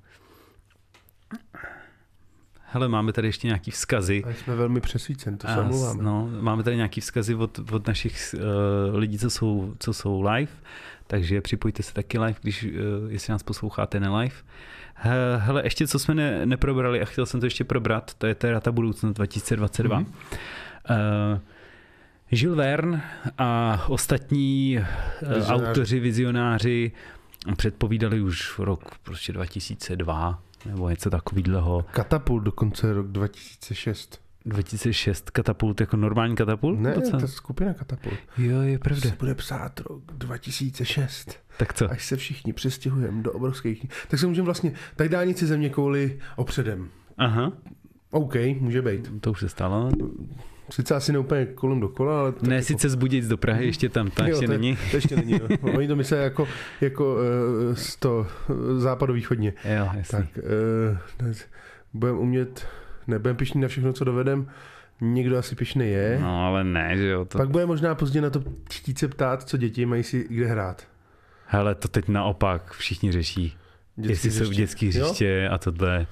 Hele, máme tady ještě nějaký vzkazy. A jsme velmi přesvícen, to se omlouváme. No, máme tady nějaký vzkazy od, od našich uh, lidí, co jsou, co jsou live, takže připojte se taky live, když, uh, jestli nás posloucháte ne live. He- Hele, ještě co jsme ne, neprobrali a chtěl jsem to ještě probrat, to je teda ta budoucnost 2022. Mhm. Mm-hmm. Uh, Jules Verne a ostatní uh, Vizionáři. autoři, vizionáři předpovídali už rok prostě 2002 nebo něco takového. Katapult dokonce rok 2006. 2006 katapult jako normální katapult? Ne, To co? to je skupina Katapult. Jo, je pravda. Se bude psát rok 2006. Tak co? Až se všichni přestěhujeme do obrovských... Tak se můžeme vlastně... Tak dálnici země kouli opředem. Aha, OK, může být. to už se stalo. Sice asi neúplně kolem dokola, ale... Ne, jako- sice zbudit do Prahy, ještě tam, to Jo, ještě to je- není. To ještě není, no. Oni to myslí jako, jako uh, z to uh, západovýchodně. Jo, jasný. Tak uh, budeme umět, nebudeme pišní na všechno, co dovedem. Někdo asi pišný je. No, ale ne, že jo. To... Pak bude možná později na to chtít se ptát, co děti mají si kde hrát. Hele, to teď naopak všichni řeší. Dětský jestli jsou hřiště. dětský Jo? hřiště a tohle.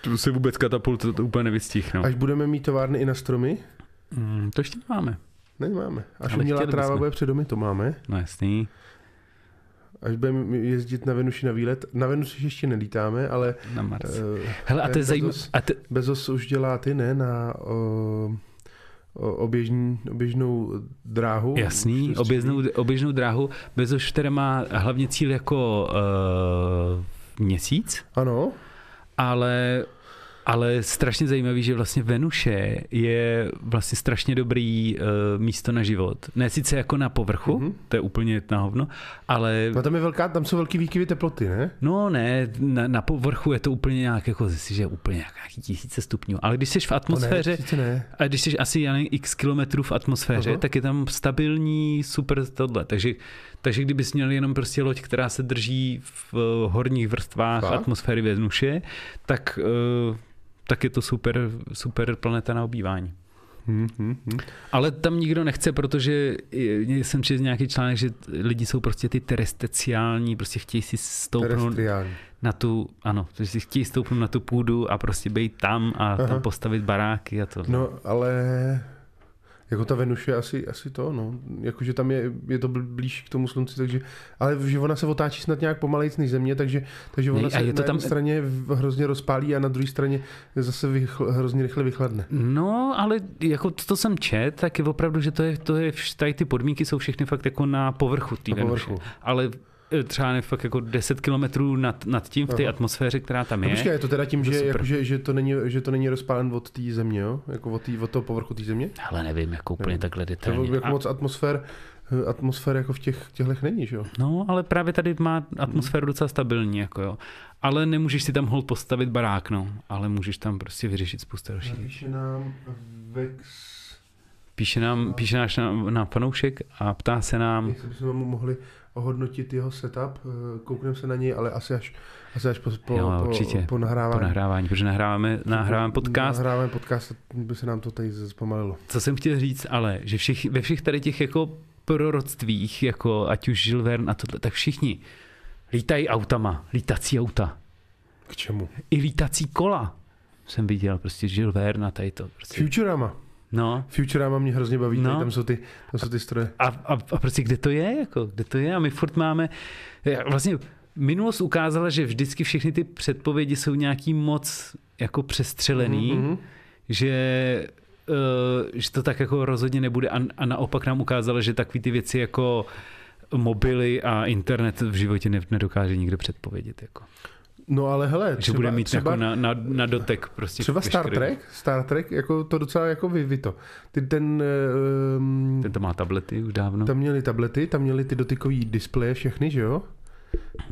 Tu se vůbec katapult to, to úplně nevystihnou. Až budeme mít továrny i na stromy? Mm, to ještě nemáme. Nemáme. Až umělá tráva bude před domy, to máme. No jasný. Až budeme jezdit na Venuši na výlet. Na Venuši ještě nelítáme, ale Na Mars. uh, Hele, a to je Bezos- zajímavé. To, Bezos už dělá ty, ne, na uh, o- oběžný, oběžnou dráhu. Jasný, oběžnou, oběžnou dráhu, Bezos teda má hlavně cíl jako uh, měsíc, Ano, ale, ale strašně zajímavý, že vlastně Venuše je vlastně strašně dobrý uh, místo na život. Ne sice jako na povrchu, Mhm. mm-hmm. to je úplně na hovno, ale no tam, je velká, tam jsou velký výkyvy teploty, ne? No ne, na, na povrchu je to úplně nějak, jako si, že úplně nějaký tisíce stupňů. Ale když jsi v No atmosféře, ne, ne. a když jsi asi já nevím, x kilometrů v atmosféře, Aha. tak je tam stabilní super tohle. Takže, takže kdybys měl jenom prostě loď, která se drží v eh, horních vrstvách Fakt? atmosféry Venuše, tak, eh, tak je to super, super planeta na obývání. Hm, hm, hm. Ale tam nikdo nechce, protože jsem četl nějaký článek, že lidi jsou prostě ty teresteciální, prostě chtějí si stoupnout na tu, ano, že si chtějí stoupnout na tu půdu a prostě být tam a Aha. tam postavit baráky a to. No, ale jako ta Venuše je asi, asi to, no. Jakože tam je, je to bl- blíž k tomu slunci, takže, ale že ona se otáčí snad nějak pomalejc než země, takže, takže ona Nej, a se je to na tam- jedné straně hrozně rozpálí a na druhé straně zase vychl, hrozně rychle vychladne. No, ale jako to, to jsem čet, tak je opravdu, že to je, to je, tady ty podmínky jsou všechny fakt jako na povrchu té Venuše. povrchu. Ale třeba ne fakt jako 10 kilometrů nad, nad tím v té atmosféře, která tam No je. počkej, je to teda tím, To že, jako, že, že, to není, že to není rozpálen od té země, jo? Jako od, tý, od toho povrchu té země? Ale nevím, jako úplně Nevím. takhle To detailně. jako A, moc atmosfér, eh, atmosfér jako v těch těchto není, že jo? no, ale právě tady má atmosféru docela stabilní, jako jo. Ale nemůžeš si tam hold postavit barák, no. Ale můžeš tam prostě vyřešit spoustu dalších. Napíše nám Vex... Píše nám, píše náš na, na fanoušek a ptá se nám, Jestli bychom mu mohli ohodnotit jeho setup, eh, koukneme se na něj, ale asi až, asi až po, po, Jo, po, určitě. po po nahrávání. nahrávání, protože nahráváme, nahráváme podcast. Nahráváme podcast, by se nám to tady zpomalilo. Co jsem chtěl říct, ale, že všech, ve všech tady těch jako proroctvích, jako ať už Jules Verne a tohle, tak všichni lítají autama, lítací auta, K čemu? i lítací kola jsem viděl, prostě Jules Verne a tady to. Prostě. Futurama. No, Futurama mě hrozně baví, No. tam, jsou ty, tam jsou ty stroje. a, a, a prostě kde to je, jako, kde to je a my furt máme, vlastně minulost ukázala, že vždycky všechny ty předpovědi jsou nějaký moc jako přestřelený, Mhm. že, uh, že to tak jako rozhodně nebude a, a naopak nám ukázalo, že takový ty věci jako mobily a internet v životě ne, nedokáže nikdo předpovědět. Jako. No ale hele, Že bude mít třeba, jako na, na, na dotek prostě třeba Star veškerý- Trek, Star Trek, jako to docela jako vy, vy to. Ty ten, um, Ten to má tablety už dávno. tam měli tablety, tam měli ty dotykový displeje všechny, že jo?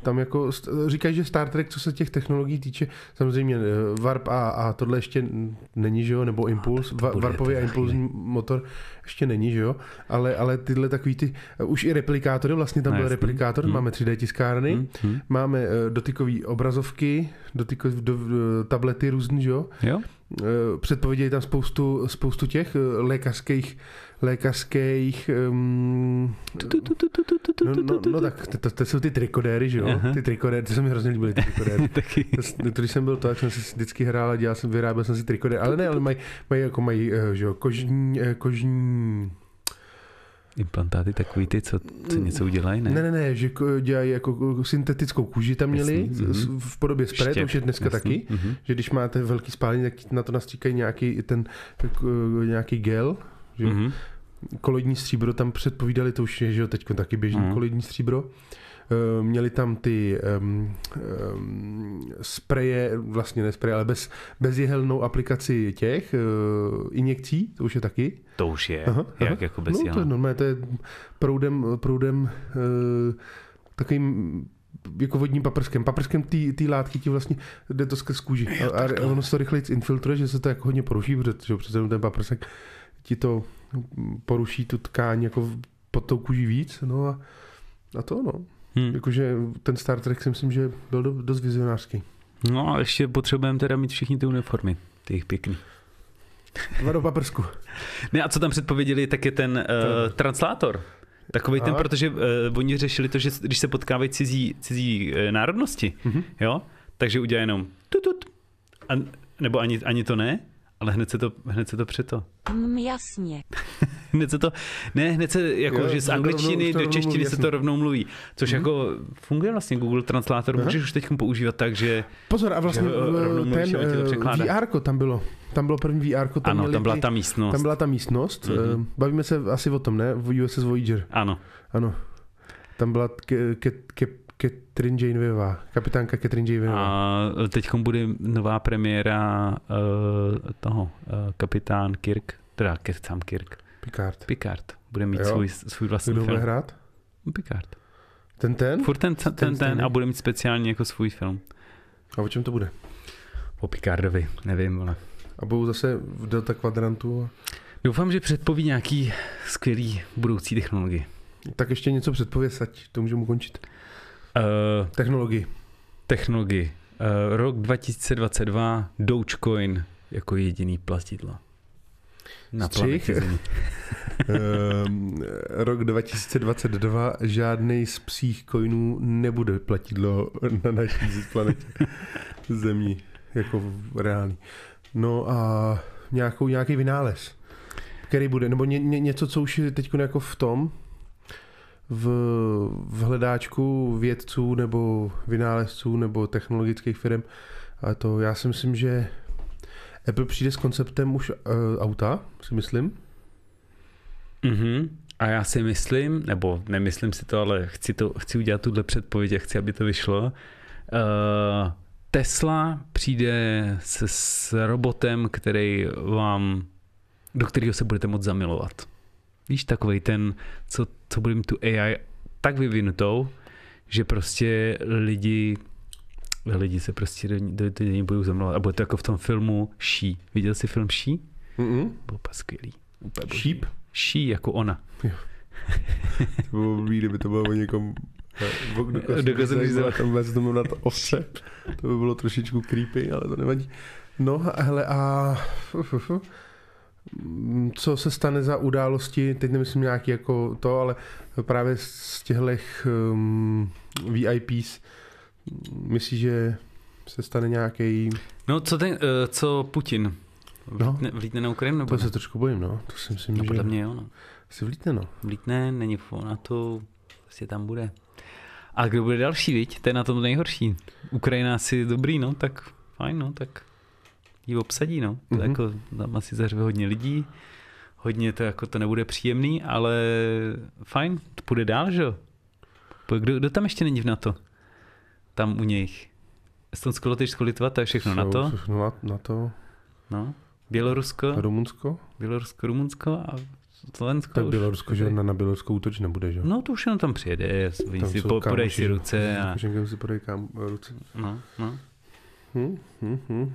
Tam jako, říkají, že Star Trek, co se těch technologií týče, samozřejmě eh, Warp a, a tohle ještě není, že jo, nebo Impuls, bude Warpový a impulzní motor ještě není, že jo, ale, ale tyhle takový ty, eh, už i replikátory, vlastně tam No byl jasný. replikátor, Hmm. máme 3D tiskárny, Hm, hm. máme eh, dotykové obrazovky, dotykové do, do, tablety různý, že jo, Jo? Předpověděli tam spoustu, spoustu těch lékařských, lékařských, um, no, no, no, tak to, to, to, jsou ty trikodéry, že jo, Aha. ty trikodéry, to se mi hrozně líbily, ty trikodéry. Taky. To, když jsem byl to, tak jsem si vždycky hrál a dělal jsem, vyráběl jsem si trikodéry, ale ne, ale mají, mají jako mají, eh, že jo, kožní, eh, kožní, Implantáty takový ty, co, co něco udělají, ne? ne, ne, ne, že dělají jako syntetickou kůži tam měli, Jasný, mhm. v podobě spray, to už je dneska jasný, taky, mhm. že když máte velký spálení, tak na to nastříkají nějaký ten, nějaký gel, že jo, Mhm. koloidní stříbro tam předpovídali, to už je, že jo, teď taky běžný Mhm. koloidní stříbro. Eh, Měli tam ty um, um, spreje, vlastně ne spreje, ale bez, bezjehelnou aplikaci těch uh, injekcí, to už je taky. To už je, Aha, jak aha. jako bez no, to je normálně, to je proudem, proudem uh, takovým jako vodním paprskem. Paprskem té látky ti vlastně jde to skrz kůži. A, a ono se to rychleji infiltruje, že se to jako hodně poruší, protože přece ten paprsek ti to poruší tu tkáň jako pod tou kůží víc. No a, a to no. Hm. Jakože ten Star Trek si myslím, že byl do, dost vizionářský. No a ještě potřebujeme teda mít všichni ty uniformy, ty jich pěkný. Dva do paprsku. Ne, a co tam předpověděli, tak je ten uh, translátor. Takový ten, protože uh, oni řešili to, že když se potkávají cizí, cizí uh, národnosti, Mhm. jo, takže udělají jenom tutut, a, nebo ani, ani to ne, Ale hned se to, hned se to přeto. Mm, jasně. Hned se to, ne, hned se, jako, Jo, že z angličtiny rovnou- do češtiny mluví, se jasně. to rovnou mluví. Což jako funguje vlastně Google Translator, Aha. můžeš už teď používat tak, že Pozor, a vlastně Že, eh, rovnou mluvíš ten a to eh. VR tam bylo. Tam bylo první VR, tam, ano, měli tam byla ty- ta místnost. tam byla ta místnost. Mhm. eh, Bavíme se asi o tom, ne? V USS Voyager. Ano, Ano. Tam byla ke, ke, ke, Catherine Janewayová, kapitánka Catherine Janewayová. a teď bude nová premiéra uh, toho, uh, kapitán Kirk, teda kapitán Kirk, Picard. Picard, bude mít Jo. svůj, svůj vlastní Kdo bude film. hrát? Picard. Ten ten? Furt ten, ten, ten, stejný. a bude mít speciálně jako svůj film. A o čem to bude? O Picardovi, nevím, ale. A budou zase v Delta kvadrantu? Doufám, že předpoví nějaký skvělý budoucí technologii. Tak ještě něco předpověz, ať to můžeme ukončit. Uh, Technologii. technologii. Uh, rok 2022, Dogecoin jako jediný platidlo. Na Střih. Ehm, rok 2022 žádný z psích coinů nebude platidlo na naší planetě Zemí, jako reálný. No a nějakou, nějaký vynález, který bude, nebo ně, ně, něco, co už je teď jako v tom, v, v hledáčku vědců nebo vynálezců nebo technologických firm. A to já si myslím, že Apple přijde s konceptem už uh, auta, si myslím. Mhm. A já si myslím, nebo nemyslím si to, ale chci, to, chci udělat tuhle předpověď a chci, aby to vyšlo. Uh, Tesla přijde se, s robotem, který vám, do kterého se budete moct zamilovat. Víš, takový ten, co, co bude mít tu AI tak vyvinutou, že prostě lidi lidi se prostě do, do, budou zamilovat. A bude to jako v tom filmu She. Viděl jsi film She? Mm-mm. Byl úplně skvělý. Sheep? She jako ona. To bylo blbý, kdyby to bylo o někom kosmí zajímá, zajímá. tam to jmenovat ovce. To by bylo trošičku creepy, ale to nevadí. No, a hele, a co se stane za události, teď nemyslím nějaký jako to, ale právě z těchto um, VIPs, myslíš, že se stane nějaký, No, co, ten, uh, co Putin? No. Vlítne, vlítne na Ukrajinu? Nebo to ne? se trošku bojím, no, to si myslím, No, že podle mě jo, no. si vlítne, no. Vlítne, není na to, prostě tam bude. A kdo bude další, viď? To je na tom nejhorší. Ukrajina asi dobrý, no, tak fajn, no, tak ji obsadí, no. To Mhm. jako, tam asi zařve hodně lidí, hodně to jako to nebude příjemný, ale fajn, to půjde dál, že jo? Kdo, kdo tam ještě není v NATO? Tam u nich. Estonsko, Lotyšsko, Litva, to je všechno Jsou NATO. všechno na, na to, No. Bělorusko, Rumunsko? Bělorusko, Rumunsko a Slovensko. Tak už. Bělorusko, že na, na Bělorusko útoč nebude, že jo? No to už jenom tam přijede, oni Tam si po, podají si ruce a... Si podají kam, ruce. No, no. Hm, hm, hm.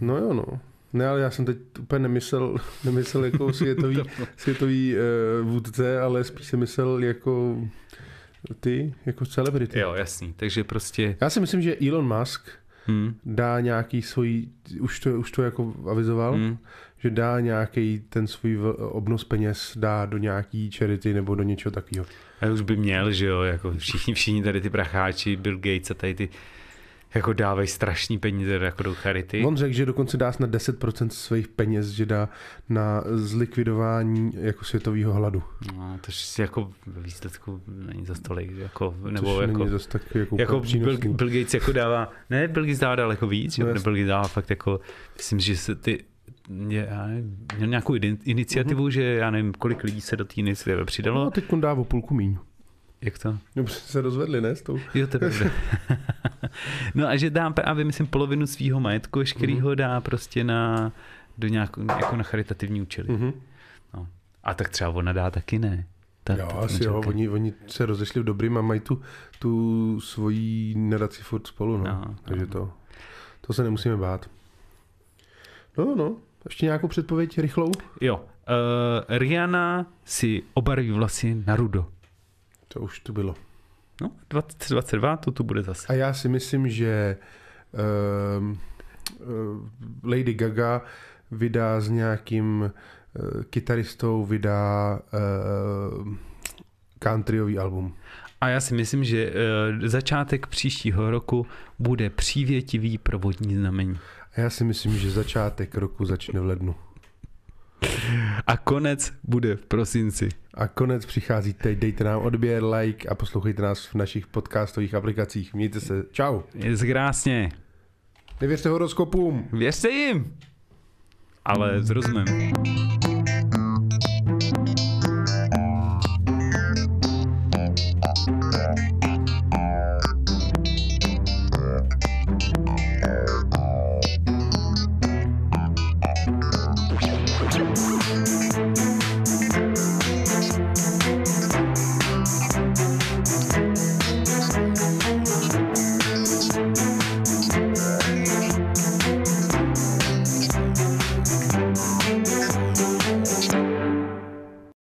No jo, no. Ne, ale já jsem teď úplně nemyslel, nemyslel jako světový, světový uh, vůdce, ale spíš jsem myslel jako ty, jako celebrity. Jo, jasný. Takže prostě... Já si myslím, že Elon Musk Hm, dá nějaký svůj, už to, už to jako avizoval, hm. že dá nějaký ten svůj obnos peněz, dá do nějaký charity nebo do něčeho takového. A už by měl, že jo, jako všichni, všichni tady ty pracháči, Bill Gates a tady ty jako dávají strašný peníze jako do charity. On řekl, že dokonce dá snad 10% svých peněz, že dá na zlikvidování jako světového hladu. No, to si jako ve výsledku není za stolik, jako, nebo Což jako... není zase tak jako, Jako Bill. Bill, Gates jako dává, ne, Bill Gates dává daleko víc, No. Bill Gates dává fakt jako, myslím, že se ty, je, já nevím, měl nějakou iniciativu, mm-hmm. že já nevím, kolik lidí se do té iniciativy přidalo. No, teď dá o půlku míň. Jak to? No, protože se rozvedli, ne? S tou... Jo, to je no a že dá právě, myslím, polovinu svého majetku, veškerýho dá prostě na, do nějak, jako na charitativní účely. Mhm. A tak třeba ona dá taky ne. Ta, Jo, ta asi jo, oni, oni se rozešli v dobrým a mají tu, tu svoji nadaci furt spolu, no. No, Takže no. to, to se nemusíme bát. No, no, ještě nějakou předpověď rychlou? Jo, uh, Rihanna si obarví vlasy na rudo. To už tu bylo. No, 2022 to tu bude zase. A já si myslím, že um, uh, Lady Gaga vydá s nějakým uh, kytaristou, vydá uh, countryový album. A já si myslím, že uh, začátek příštího roku bude přívětivý pro vodní znamení. A já si myslím, že začátek roku začne v lednu. A konec bude v prosinci. A konec přichází teď. Dejte nám odběr, like a poslouchejte nás v našich podcastových aplikacích. Mějte se. Čau. Je krásně. Nevěřte horoskopům. Věřte jim. Ale s rozumem.